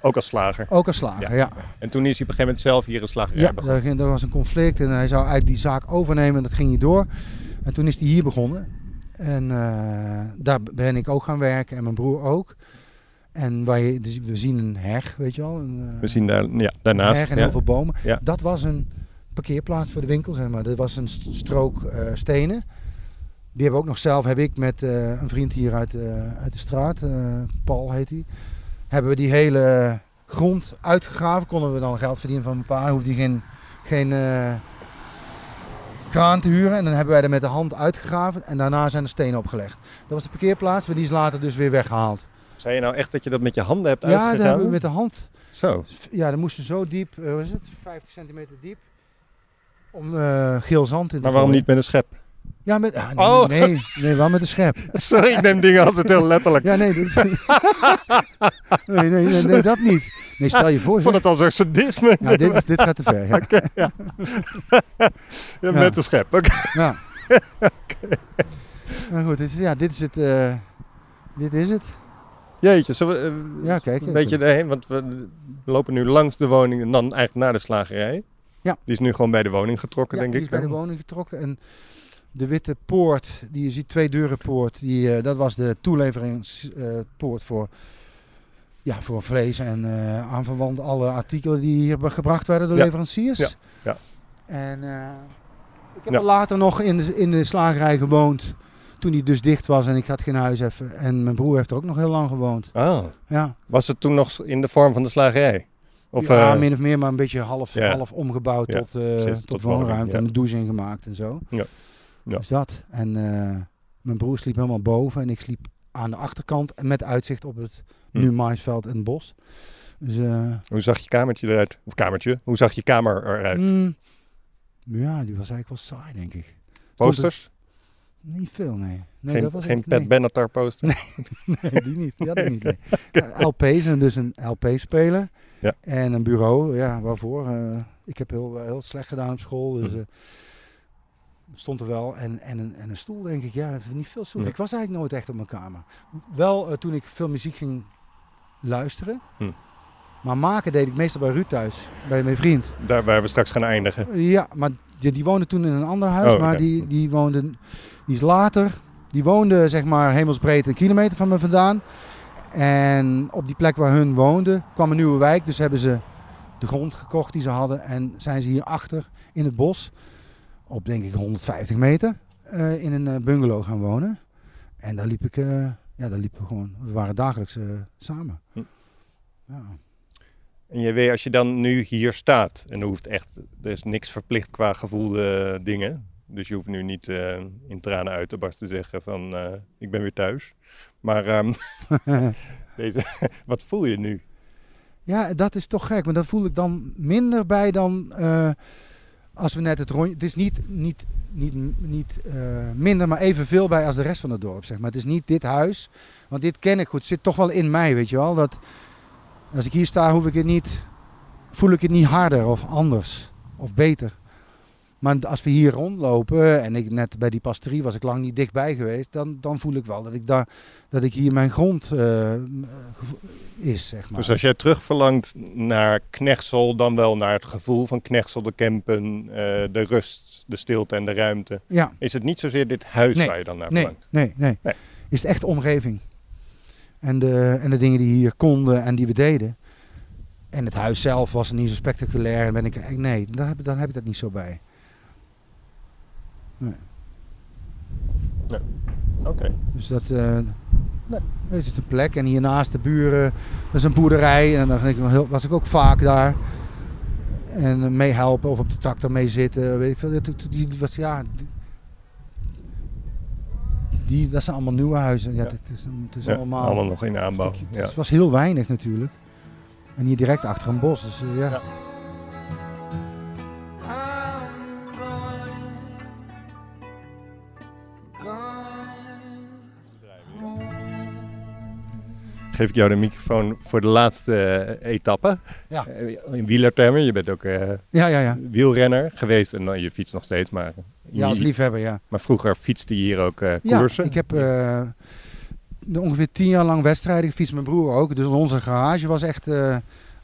ook als slager. Ook als slager, ja. En toen is hij op een gegeven moment zelf hier een slagerij Ja, begonnen. er, er was een conflict en hij zou eigenlijk die zaak overnemen en dat ging niet door. En toen is hij hier begonnen. En eh, daar ben ik ook gaan werken en mijn broer ook. En je, dus we zien een heg, weet je wel. Een, eh, We zien daar, ja, een daarnaast. heg en ja. heel veel bomen. Ja. Dat was een parkeerplaats voor de winkel, zeg maar. Dat was een st- strook eh, stenen. Die hebben we ook nog zelf, heb ik met eh, een vriend hier uit, eh, uit de straat, eh, Paul heet hij. Hebben we die hele grond uitgegraven. Konden we dan geld verdienen van mijn pa. Hoefde hij geen, geen eh, kraan te huren. En dan hebben wij er met de hand uitgegraven. En daarna zijn er stenen opgelegd. Dat was de parkeerplaats, maar die is later dus weer weggehaald. Zei je nou echt dat je dat met je handen hebt Ja, dat uitgegraven? hebben we met de hand. Zo. Ja, dan moesten zo diep, wat is het, 50 centimeter diep. Om eh, geel zand in te Maar waarom gooien. niet met een schep? Ja, met, ah, nee, Oh. nee, nee, wel met een schep. Sorry, ik neem dingen altijd heel letterlijk. Ja, nee, dat, nee, nee, nee, nee, dat niet. Nee, stel je voor. Ik vond het al zo'n sadisme. Ja, dit, is, dit gaat te ver. Ja. Ja, Met een schep. Oké. Ja. Maar goed, dit is, ja, dit is het. eh, dit is het. Jeetje, we eh, Ja, kijk. een beetje erheen? Want we lopen nu langs de woning en dan eigenlijk naar de slagerij. Ja. Die is nu gewoon bij de woning getrokken, Ja, denk die ik. is bij de woning getrokken. En de witte poort, die je ziet, twee deuren poort, die, eh, dat was de toeleveringspoort voor, ja, voor vlees en eh aanverwant alle artikelen die hier gebracht werden door Ja. leveranciers. Ja, ja. En eh, ik heb Ja. er later nog in de, in de slagerij gewoond, toen die dus dicht was en ik had geen huis even. En mijn broer heeft er ook nog heel lang gewoond. Ah, Ja, was het toen nog in de vorm van de slagerij? Of, ja min of meer, maar een beetje half, Ja. half omgebouwd Ja, tot, tot, woonruimte ja. en een douche ingemaakt en zo. Ja. Ja. Dus dat. En eh, mijn broer sliep helemaal boven en ik sliep aan de achterkant en met uitzicht op het Hm. nu maisveld en het bos. Dus eh, Hoe zag je kamertje eruit? Of kamertje? Hoe zag je kamer eruit? mm, ja, die was eigenlijk wel saai, denk ik. Posters? Niet veel, nee. nee geen dat was geen Pat nee. Benatar poster? Nee, die niet. Die had ik niet. Nee. LP's en dus een LP-speler. Ja. En een bureau. Ja, waarvoor? Eh, ik heb heel, heel slecht gedaan op school. Dus Mhm. Eh, stond er wel. En, en, een, en een stoel, denk ik. Ja, niet veel stoel. Nee. Ik was eigenlijk nooit echt op mijn kamer. Wel eh, toen ik veel muziek ging luisteren. Hm. Maar maken deed ik meestal bij Ruud thuis. Bij mijn vriend. Daar waar we straks gaan eindigen. Ja, maar die, die woonde toen in een ander huis. Oh, maar die, die woonde, die is later, die woonde zeg maar hemelsbreed een kilometer van me vandaan. En op die plek waar hun woonden kwam een nieuwe wijk. Dus hebben ze de grond gekocht die ze hadden. En zijn ze hierachter in het bos, op denk ik 150 meter, eh, in een eh, bungalow gaan wonen. En daar liep ik, eh, ja, daar liepen we gewoon, we waren dagelijks samen. Hm. Ja. En je weet, als je dan nu hier staat, en er hoeft echt, er is niks verplicht qua gevoelde dingen. Dus je hoeft nu niet in tranen uit te barsten te zeggen van, ik ben weer thuis. Maar ehm, deze, wat voel je nu? Ja, dat is toch gek. Maar daar voel ik dan minder bij dan als we net het rondje... Het is niet, niet, niet, niet eh, minder, maar evenveel bij als de rest van het dorp. Zeg maar. Het is niet dit huis, want dit ken ik goed. Het zit toch wel in mij, weet je wel. Dat, als ik hier sta, hoef ik het niet, voel ik het niet harder of anders of beter. Maar als we hier rondlopen en ik net bij die pastorie was ik lang niet dichtbij geweest, dan, dan voel ik wel dat ik daar dat ik hier mijn grond eh, is, zeg maar. Dus als jij terugverlangt naar Knechtsel, dan wel naar het gevoel van Knechtsel, de campen, eh, de rust, de stilte en de ruimte. ja, Is het niet zozeer dit huis Nee, waar je dan naar verlangt? nee, nee, Nee. Is het echt de omgeving. En de, en de dingen die hier konden en die we deden. En het huis zelf was niet zo spectaculair. En ben ik, nee, dan heb, dan heb ik dat niet zo bij. Oké. Dus dat, eh nee, dit is de plek. En hiernaast de buren, dat is een boerderij. En dan was ik ook vaak daar. En eh, meehelpen of op de tractor mee zitten. Weet ik veel. Die, was, ja, die, dat zijn allemaal nieuwe huizen. Ja, Ja. Het is, het is Ja, allemaal... allemaal nog in aanbouw. stukje- Ja. Het was heel weinig natuurlijk. En hier direct achter een bos. Dus eh, ja. Geef ik jou de microfoon voor de laatste eh, etappe. Ja. Eh, In wielertermen, je bent ook eh, Ja, ja, ja. wielrenner geweest en nou, je fietst nog steeds, maar, Ja, als liefhebber, ja. maar vroeger fietste je hier ook eh, Ja, koersen. ik heb de- ongeveer tien jaar lang wedstrijden gefietst. Mijn broer ook. Dus onze garage was echt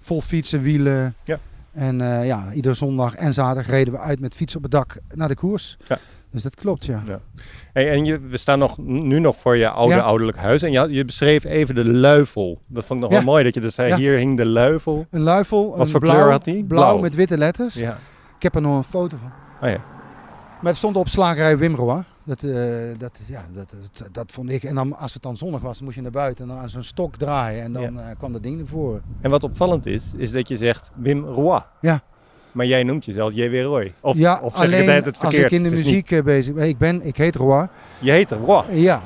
vol fietsen, wielen. Ja. En ja, iedere zondag en zaterdag reden we uit met fiets op het dak naar de koers. Ja. Dus dat klopt, ja. Ja. Hey, en je, we staan nog, nu nog voor je oude Ja. ouderlijk huis. En je, je beschreef even de luifel. Dat vond ik nog Ja. wel mooi dat je dus zei, hier hing de luifel. Een luifel, Wat een voor blauw, kleur had die? Blauw, Blauw. met witte letters. Ja. Ik heb er nog een foto van. Oh ja. Maar het stond op slagerij Wimroa. Dat, eh, dat, ja, dat, dat, dat vond ik. En dan, als het dan zonnig was, moest je naar buiten en dan aan zo'n stok draaien. En dan Ja. eh, kwam dat ding naar voren. En wat opvallend is, is dat je zegt Wim Roy. Ja. Maar jij noemt jezelf J.W. Roy. Of, ja, of alleen het het als ik in de muziek eh, bezig ben. Ik, ben, ik heet niet- je heet Roy. Ja.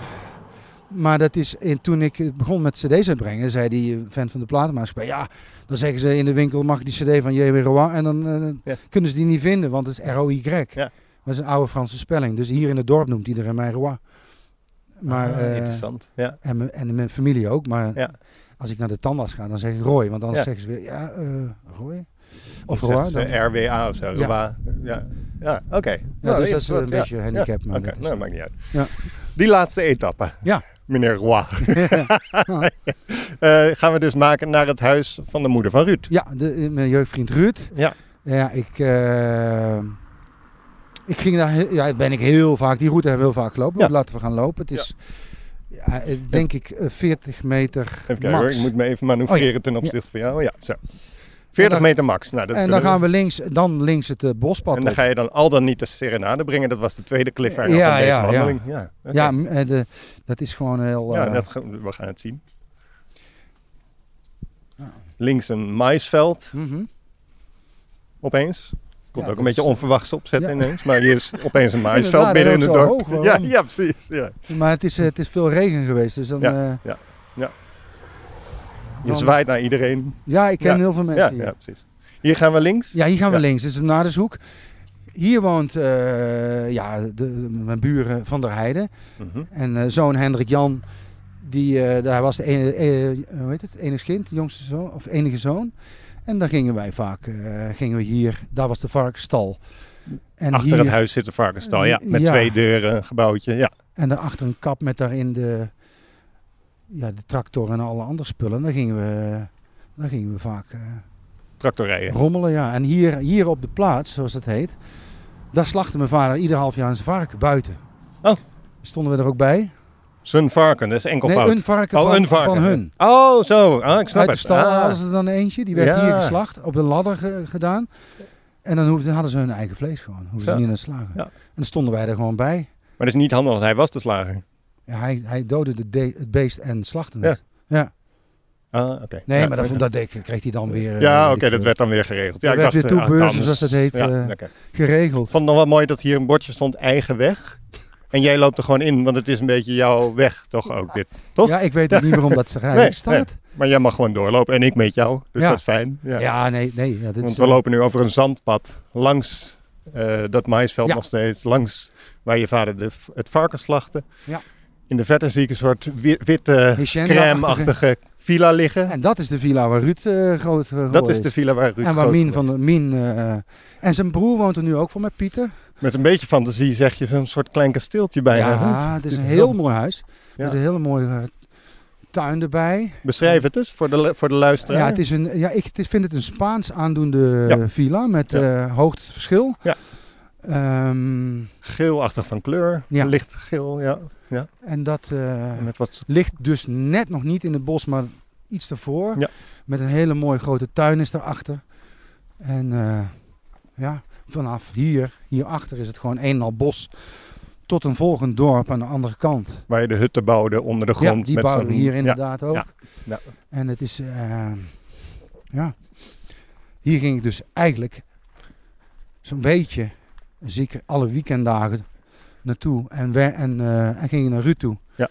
Maar dat is in, toen ik begon met cd's uitbrengen, zei die fan van de platenmaatschappij, ja, dan zeggen ze in de winkel, mag ik die cd van J.W. Roy? En dan eh, Ja. kunnen ze die niet vinden, want het is R-O-Y. Ja. Dat is een oude Franse spelling. Dus hier in het dorp noemt iedereen mij Roy. Maar, Ah, eh, interessant. Ja. en, mijn- en mijn familie ook. Maar Ja. als ik naar de tandarts ga, dan zeg ik Roy. Want anders Ja. zeggen ze weer, ja, eh Roy? Of, dan- RWA of zo. Ja. Ja, ja. oké. Ja, Nou, dus dat is een interessant. beetje handicap. Maar is nou, maakt niet uit. Ja. Die laatste etappe. Ja. Meneer Roy. Eh, gaan we dus maken naar het huis van de moeder van Ruud. Ja, de, eh, mijn jeugdvriend Ruud. Ja. Ja, ik, eh, ik ging daar, ja, ben ik heel vaak, die route hebben we heel vaak gelopen. Ja. Laten we gaan lopen. Het is, ja. eh, denk ik, eh, 40 meter Even kijken max. hoor, ik moet me even manoeuvreren Oh ten opzichte van jou. Ja, zo. 40 dan- meter max. Nou, dat en dan gaan we links, dan links het eh, bospad En dan op. ga je dan al dan niet de serenade brengen. Dat was de tweede cliffhanger Ja, van deze ja, ja. wandeling. Ja. Ja, m- eh, de, dat is gewoon heel... Ja, eh, dat, we gaan het zien. Ja. Links een maisveld mhm. opeens. Komt Ja, ook een beetje onverwachts opzet Ja. ineens. Maar hier is opeens een maisveld midden in het dorp. hoog, ja, ja, precies. Ja. Maar het is, het is veel regen geweest, dus dan... Ja, ja. Dan- zwaait naar iedereen. ja, ik ken Ja, heel veel mensen Ja, hier. ja, precies. Hier gaan we links. Ja, hier gaan we Ja. links. Dit is de Nadershoek. Hier woont eh, ja, de, mijn buren van der Heide. Mhm. En eh, zoon Hendrik Jan, die, eh, daar was de eh, hoe heet het, enigst kind, de jongste zoon, of enige zoon. En daar gingen wij vaak, gingen we hier, daar was de varkensstal. En Achter hier, het huis zit een varkensstal. Ja, met twee deuren, gebouwtje. Ja. En daarachter een kap met daarin de, ja, de tractor en alle andere spullen. Daar gingen we, daar gingen we vaak eh, Tractorrijden. rommelen. Ja. En hier, hier op de plaats, zoals het heet, daar slachtte mijn vader ieder half jaar zijn varken buiten. Oh. Stonden we er ook bij? Zijn varken, dat is enkelvoud. Nee, een varken, oh, van, een varken. van hun. Oh, zo. Ah, ik snap Uit de stal Ah. hadden ze er dan eentje, die werd Ja. hier geslacht, op de ladder ge- gedaan. En dan hoefden, hadden ze hun eigen vlees gewoon, hoefden ze niet naar te slagen. Ja. En dan stonden wij er gewoon bij. Maar dat is niet handig, want hij was de slager. Ja, hij, hij doodde de de- het beest en slachtte het. Ja. Ah, oké. Nee, Ja, maar dat, dat kreeg hij dan weer eh, Ja, weet oké, ik dat werd dan weer geregeld. Ja, ik werd dacht, weer eh, toebeurzen, anders- zoals dat heet, Ja, eh. Ik geregeld. vond het nog wel mooi dat hier een bordje stond eigen weg. En jij loopt er gewoon in, want het is een beetje jouw weg toch ook dit, toch? Ja, ik weet ook niet waarom dat er Nee, staat. Maar jij mag gewoon doorlopen en ik met jou, dus Ja. dat is fijn. Ja. Ja, nee, nee. Ja, dit Want is, we eh, lopen nu over een zandpad langs eh, dat maisveld nog steeds, langs waar je vader de, het varken slachtte. Ja. In de verte zie ik een soort wi- witte, crème-achtige villa liggen. En dat is de villa waar Ruud eh, groot geworden Dat is de villa waar Ruud En waar Mien van de Mien. eh, en zijn broer woont er nu ook voor met Pieter. Met een beetje fantasie zeg je zo'n soort klein kasteeltje bijna. ja, het is een heel mooi huis. Ja. Met een hele mooie eh, tuin erbij. Beschrijf het dus voor de, voor de luisteraar. Ja, het is een, ja, ik vind het een Spaans aandoende Ja. villa met Ja. eh hoogteverschil. Ja. Ehm, Geelachtig van kleur. Licht geel, ja. En dat eh, En met wat ligt dus net nog niet in het bos, maar iets ervoor. Ja. Met een hele mooie grote tuin is daarachter. En eh, ja, vanaf hier, hierachter is het gewoon een en al bos. Tot een volgend dorp aan de andere kant. waar je de hutten bouwde onder de grond. ja, die met bouwen we hier ja. inderdaad ook. ja, ja. En het is, eh, ja, hier ging ik dus eigenlijk zo'n beetje, zeker alle weekenddagen naartoe en, we, en, eh, en ging ik naar Ruud toe. Ja.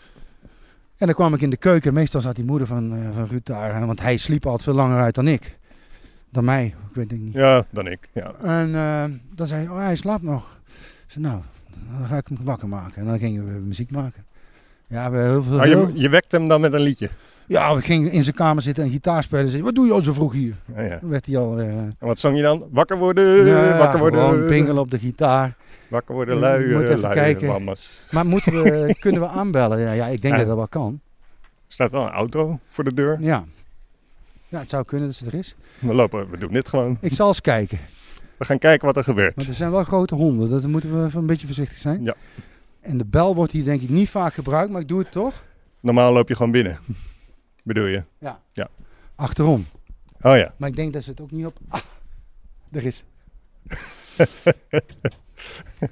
En dan kwam ik in de keuken, meestal zat die moeder van, eh, van Ruud daar, want hij sliep altijd veel langer uit dan ik. Dan mij, ik weet het niet. Ja, dan ik. Ja. En eh, dan zei hij, oh hij slaapt nog. Ik zei, nou, dan ga ik hem wakker maken. En dan gingen we muziek maken. Ja, we hebben heel veel... Heel- Oh, je, je wekt hem dan met een liedje. ja, we gingen in zijn kamer zitten en gitaar spelen. En zei, wat doe je al zo vroeg hier? Ja, ja. Dan werd hij al... En wat zong je dan? Wakker worden, ja, wakker worden. gewoon pingelen op de gitaar. Wakker worden, Je lui, moet even lui, kijken. wammes. Maar moeten we, kunnen we aanbellen? Ja, ja ik denk Ja. dat dat wel kan. Er staat wel een auto voor de deur. Ja. Ja, het zou kunnen dat ze er is. We lopen, we doen dit gewoon. Ik zal eens kijken. We gaan kijken wat er gebeurt. Maar er zijn wel grote honden. Dat moeten we een beetje voorzichtig zijn. Ja. En de bel wordt hier denk ik niet vaak gebruikt, maar ik doe het toch. Normaal loop je gewoon binnen. Bedoel je? Achterom. Oh ja. Maar ik denk dat ze het ook niet op... Ah, er is.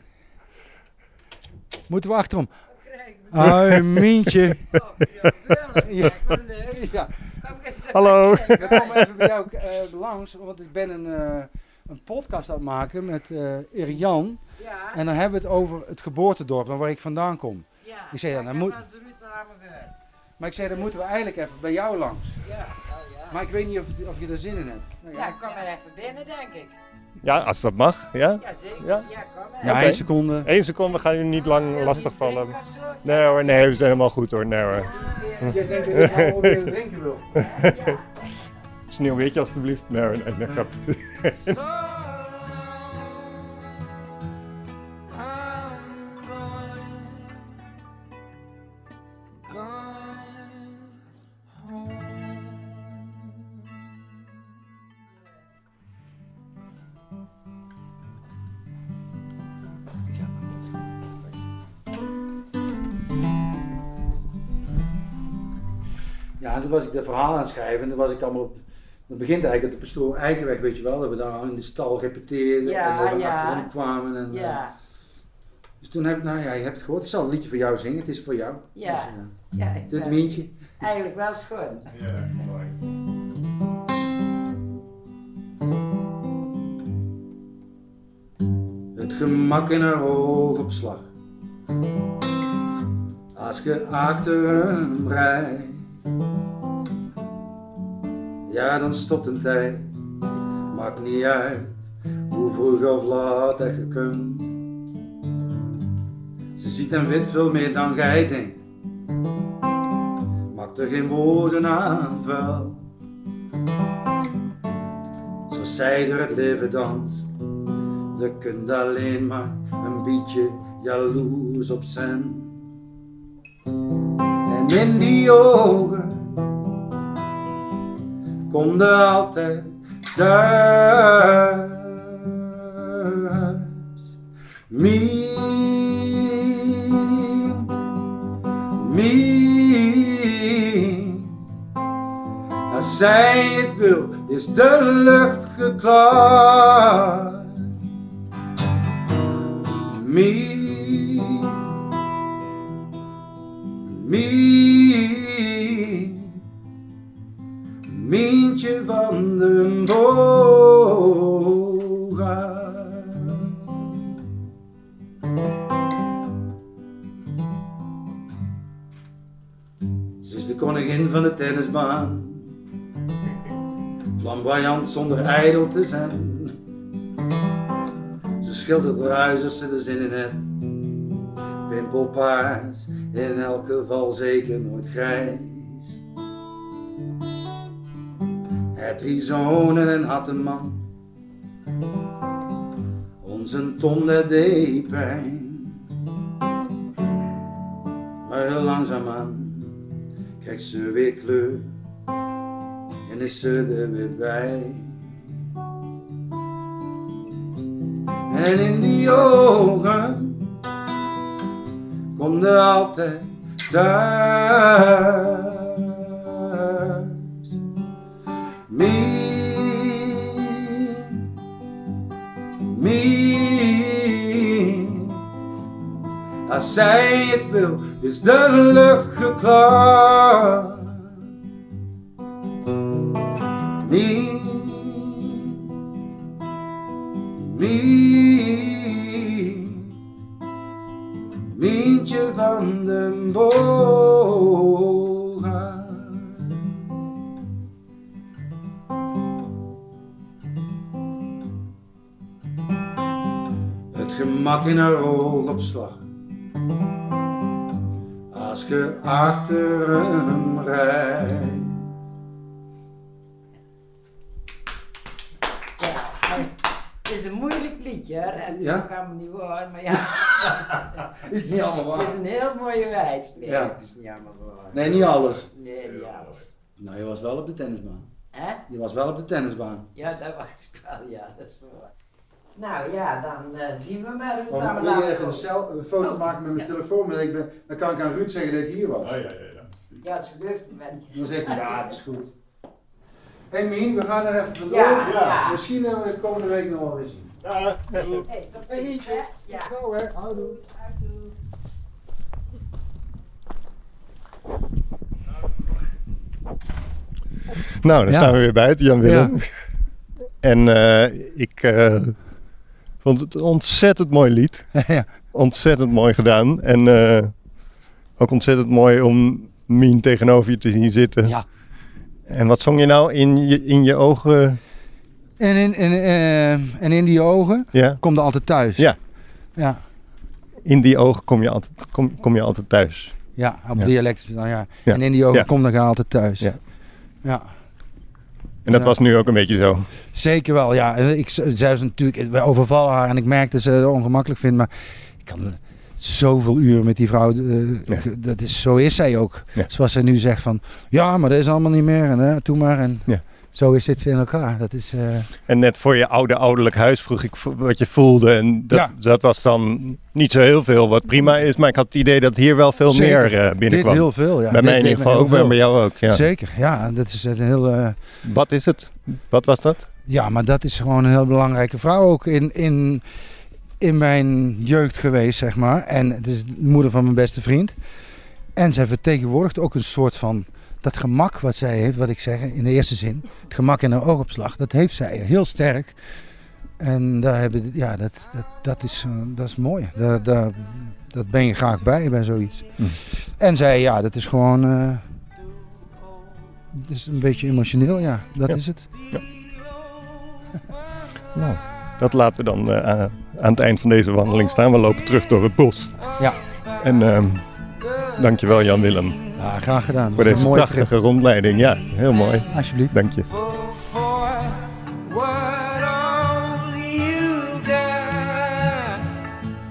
Moeten we achterom? Hoi, Mientje. Ja. ja. Hallo. We komen even bij jou eh, langs, want ik ben een, eh, een podcast aan het maken met Jan. Ja, En dan hebben we het over het geboortedorp, dan waar ik vandaan kom. ja. Ik zei, ja, dan ik moet-. Maar ik zei, dan moeten we eigenlijk even bij jou langs. Ja, oh ja. Maar ik weet niet of, of je er zin in hebt. Nou Ja, kom maar even binnen, denk ik. Ja, als dat mag. Ja? Ja, zeker. Ja? Ja, kom maar. Ja, één seconde. Eén seconde, we gaan u niet lang je lastigvallen. Nee hoor, nee, we zijn helemaal goed hoor. Nee hoor. Jij denkt dat ik allemaal weer drinken wil. Sneeuwwitje alstublieft. Nee hoor, nee, nee, Ja, toen was ik de verhaal aan het schrijven en toen was ik allemaal op... Dat begint eigenlijk op de pastoor Eikenweg, weet je wel. Dat we daar in de stal repeteerden Ja, en dat we ja. achterom kwamen. En, eh, Ja, dus toen heb ik, nou ja, je hebt het gehoord. Ik zal een liedje voor jou zingen, het is voor jou. Ja. Dus, eh, ja. dit ben Mientje. Eigenlijk wel schoon. Ja, mooi. Het gemak in haar oogopslag. Als je achter hem rijdt. Ja, dan stopt een tijd. Maakt niet uit hoe vroeg of laat dat je kunt. Ze ziet hem wit veel meer dan jij denkt. Maakt er geen woorden aan vuil. Zoals zij door het leven danst. Je kunt alleen maar een beetje jaloers op zijn. En in die ogen komt er altijd thuis. Mien, Mien. Als zij het wil, is de lucht geklaard. Mien, Mien, Mientje van den Boga. Ze is de koningin van de tennisbaan, flamboyant zonder ijdel te zijn. Ze schildert huis als ze er zin in heeft. Pimpelpaars in elk geval zeker nooit grijs. Het drie zonen en had een man, onze Tom dat deed pijn. Maar heel langzaamaan krijgt ze weer kleur en is ze er weer bij. En in die ogen komt er altijd thuis. Mien, Mien, als zij het wil, is de lucht geklaard. Achter hem rijdt. Maar het is een moeilijk liedje. En het Ja? kan me niet horen, maar ja, Is niet allemaal het is een heel mooie wijs. Nee, Ja. het is niet allemaal waar. Nee, niet alles. Nee, niet alles. Nou, je was wel op de tennisbaan. Hè? Je was wel op de tennisbaan. Ja, dat was ik wel, ja, dat is waar. Nou ja, dan eh, zien we maar hoe het Maar wil je even een, afloopt. cel- een foto Oh, maken met mijn ja. telefoon? Want ik ben, dan kan ik aan Ruud zeggen dat ik hier was. ja, ja, ja. Ja, het gebeurt me wel. Dan zegt hij, ja, het is goed. Hé hey Mien, we gaan er even vandoor. Ja, ja. Misschien hebben we de komende week nog wel weer zien. Ja, Hey, tot Hey, ziens, hè? Ja. Nou hè, houdoe. Houdoe. Nou, dan Ja. staan we weer buiten, Jan Willem. En eh, ik eh, vond het een ontzettend mooi lied. ja. Ontzettend mooi gedaan. En eh, ook ontzettend mooi om Mien tegenover je te zien zitten. ja. En wat zong je nou in je, in je ogen? En in, in, eh, en in die ogen Ja, komt er altijd thuis. Ja. Ja, in die ogen kom je altijd, kom, kom je altijd thuis. ja op Ja. dialect dan ja. Ja. En in die ogen Ja. komt er altijd thuis. Ja. ja. En dat Ja. was nu ook een beetje zo. Zeker wel, ja. Ik, zij was natuurlijk, wij overvallen haar en ik merk dat ze het ongemakkelijk vindt, maar ik kan zoveel uren met die vrouw, eh, Ja. dat is, zo is zij ook. Ja. Zoals zij nu zegt van, ja, maar dat is allemaal niet meer en hè, doe maar. En Ja. Zo is het in elkaar. Dat is, eh, En net voor je oude ouderlijk huis vroeg ik wat je voelde. En dat, Ja. dat was dan niet zo heel veel, wat prima is. Maar ik had het idee dat hier wel veel Zeker. meer dit binnenkwam. heel veel, ja. bij Dit mij in ieder geval ook, heel bij veel. jou ook. Ja. Zeker, ja. Dat is een heel... eh, Wat is het? Wat was dat? Ja, maar dat is gewoon een heel belangrijke vrouw ook in, in, in mijn jeugd geweest, zeg maar. En het is de moeder van mijn beste vriend. En zij vertegenwoordigt ook een soort van dat gemak wat zij heeft, wat ik zeg in de eerste zin. Het gemak in haar oogopslag, dat heeft zij heel sterk. En daar hebben, ja, dat, dat, dat, is, eh, dat is mooi. Daar, daar, dat ben je graag bij, bij zoiets. Hm. En zij, ja, dat is gewoon... eh, dat is een beetje emotioneel, ja. Dat Ja. is het. Nou, dat laten we dan eh, aan het eind van deze wandeling staan. We lopen terug door het bos. Ja. En ehm dankjewel Jan Willem Ja, graag gedaan. voor deze een mooie prachtige rondleiding. Ja, heel mooi. Alsjeblieft. Dank je.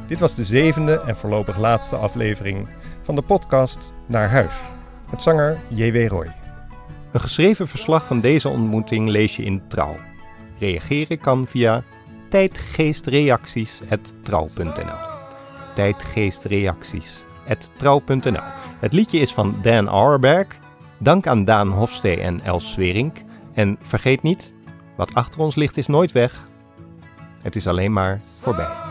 Dit was de zevende en voorlopig laatste aflevering van de podcast Naar Huis. Met zanger J.W. Roy. Een geschreven verslag van deze ontmoeting lees je in Trouw. Reageren kan via tijdgeestreacties.trouw.nl Tijdgeestreacties.trouw.nl Het liedje is van Dan Auerberg. Dank aan Daan Hofstee en Els Swerink. En vergeet niet, wat achter ons ligt is nooit weg. Het is alleen maar voorbij.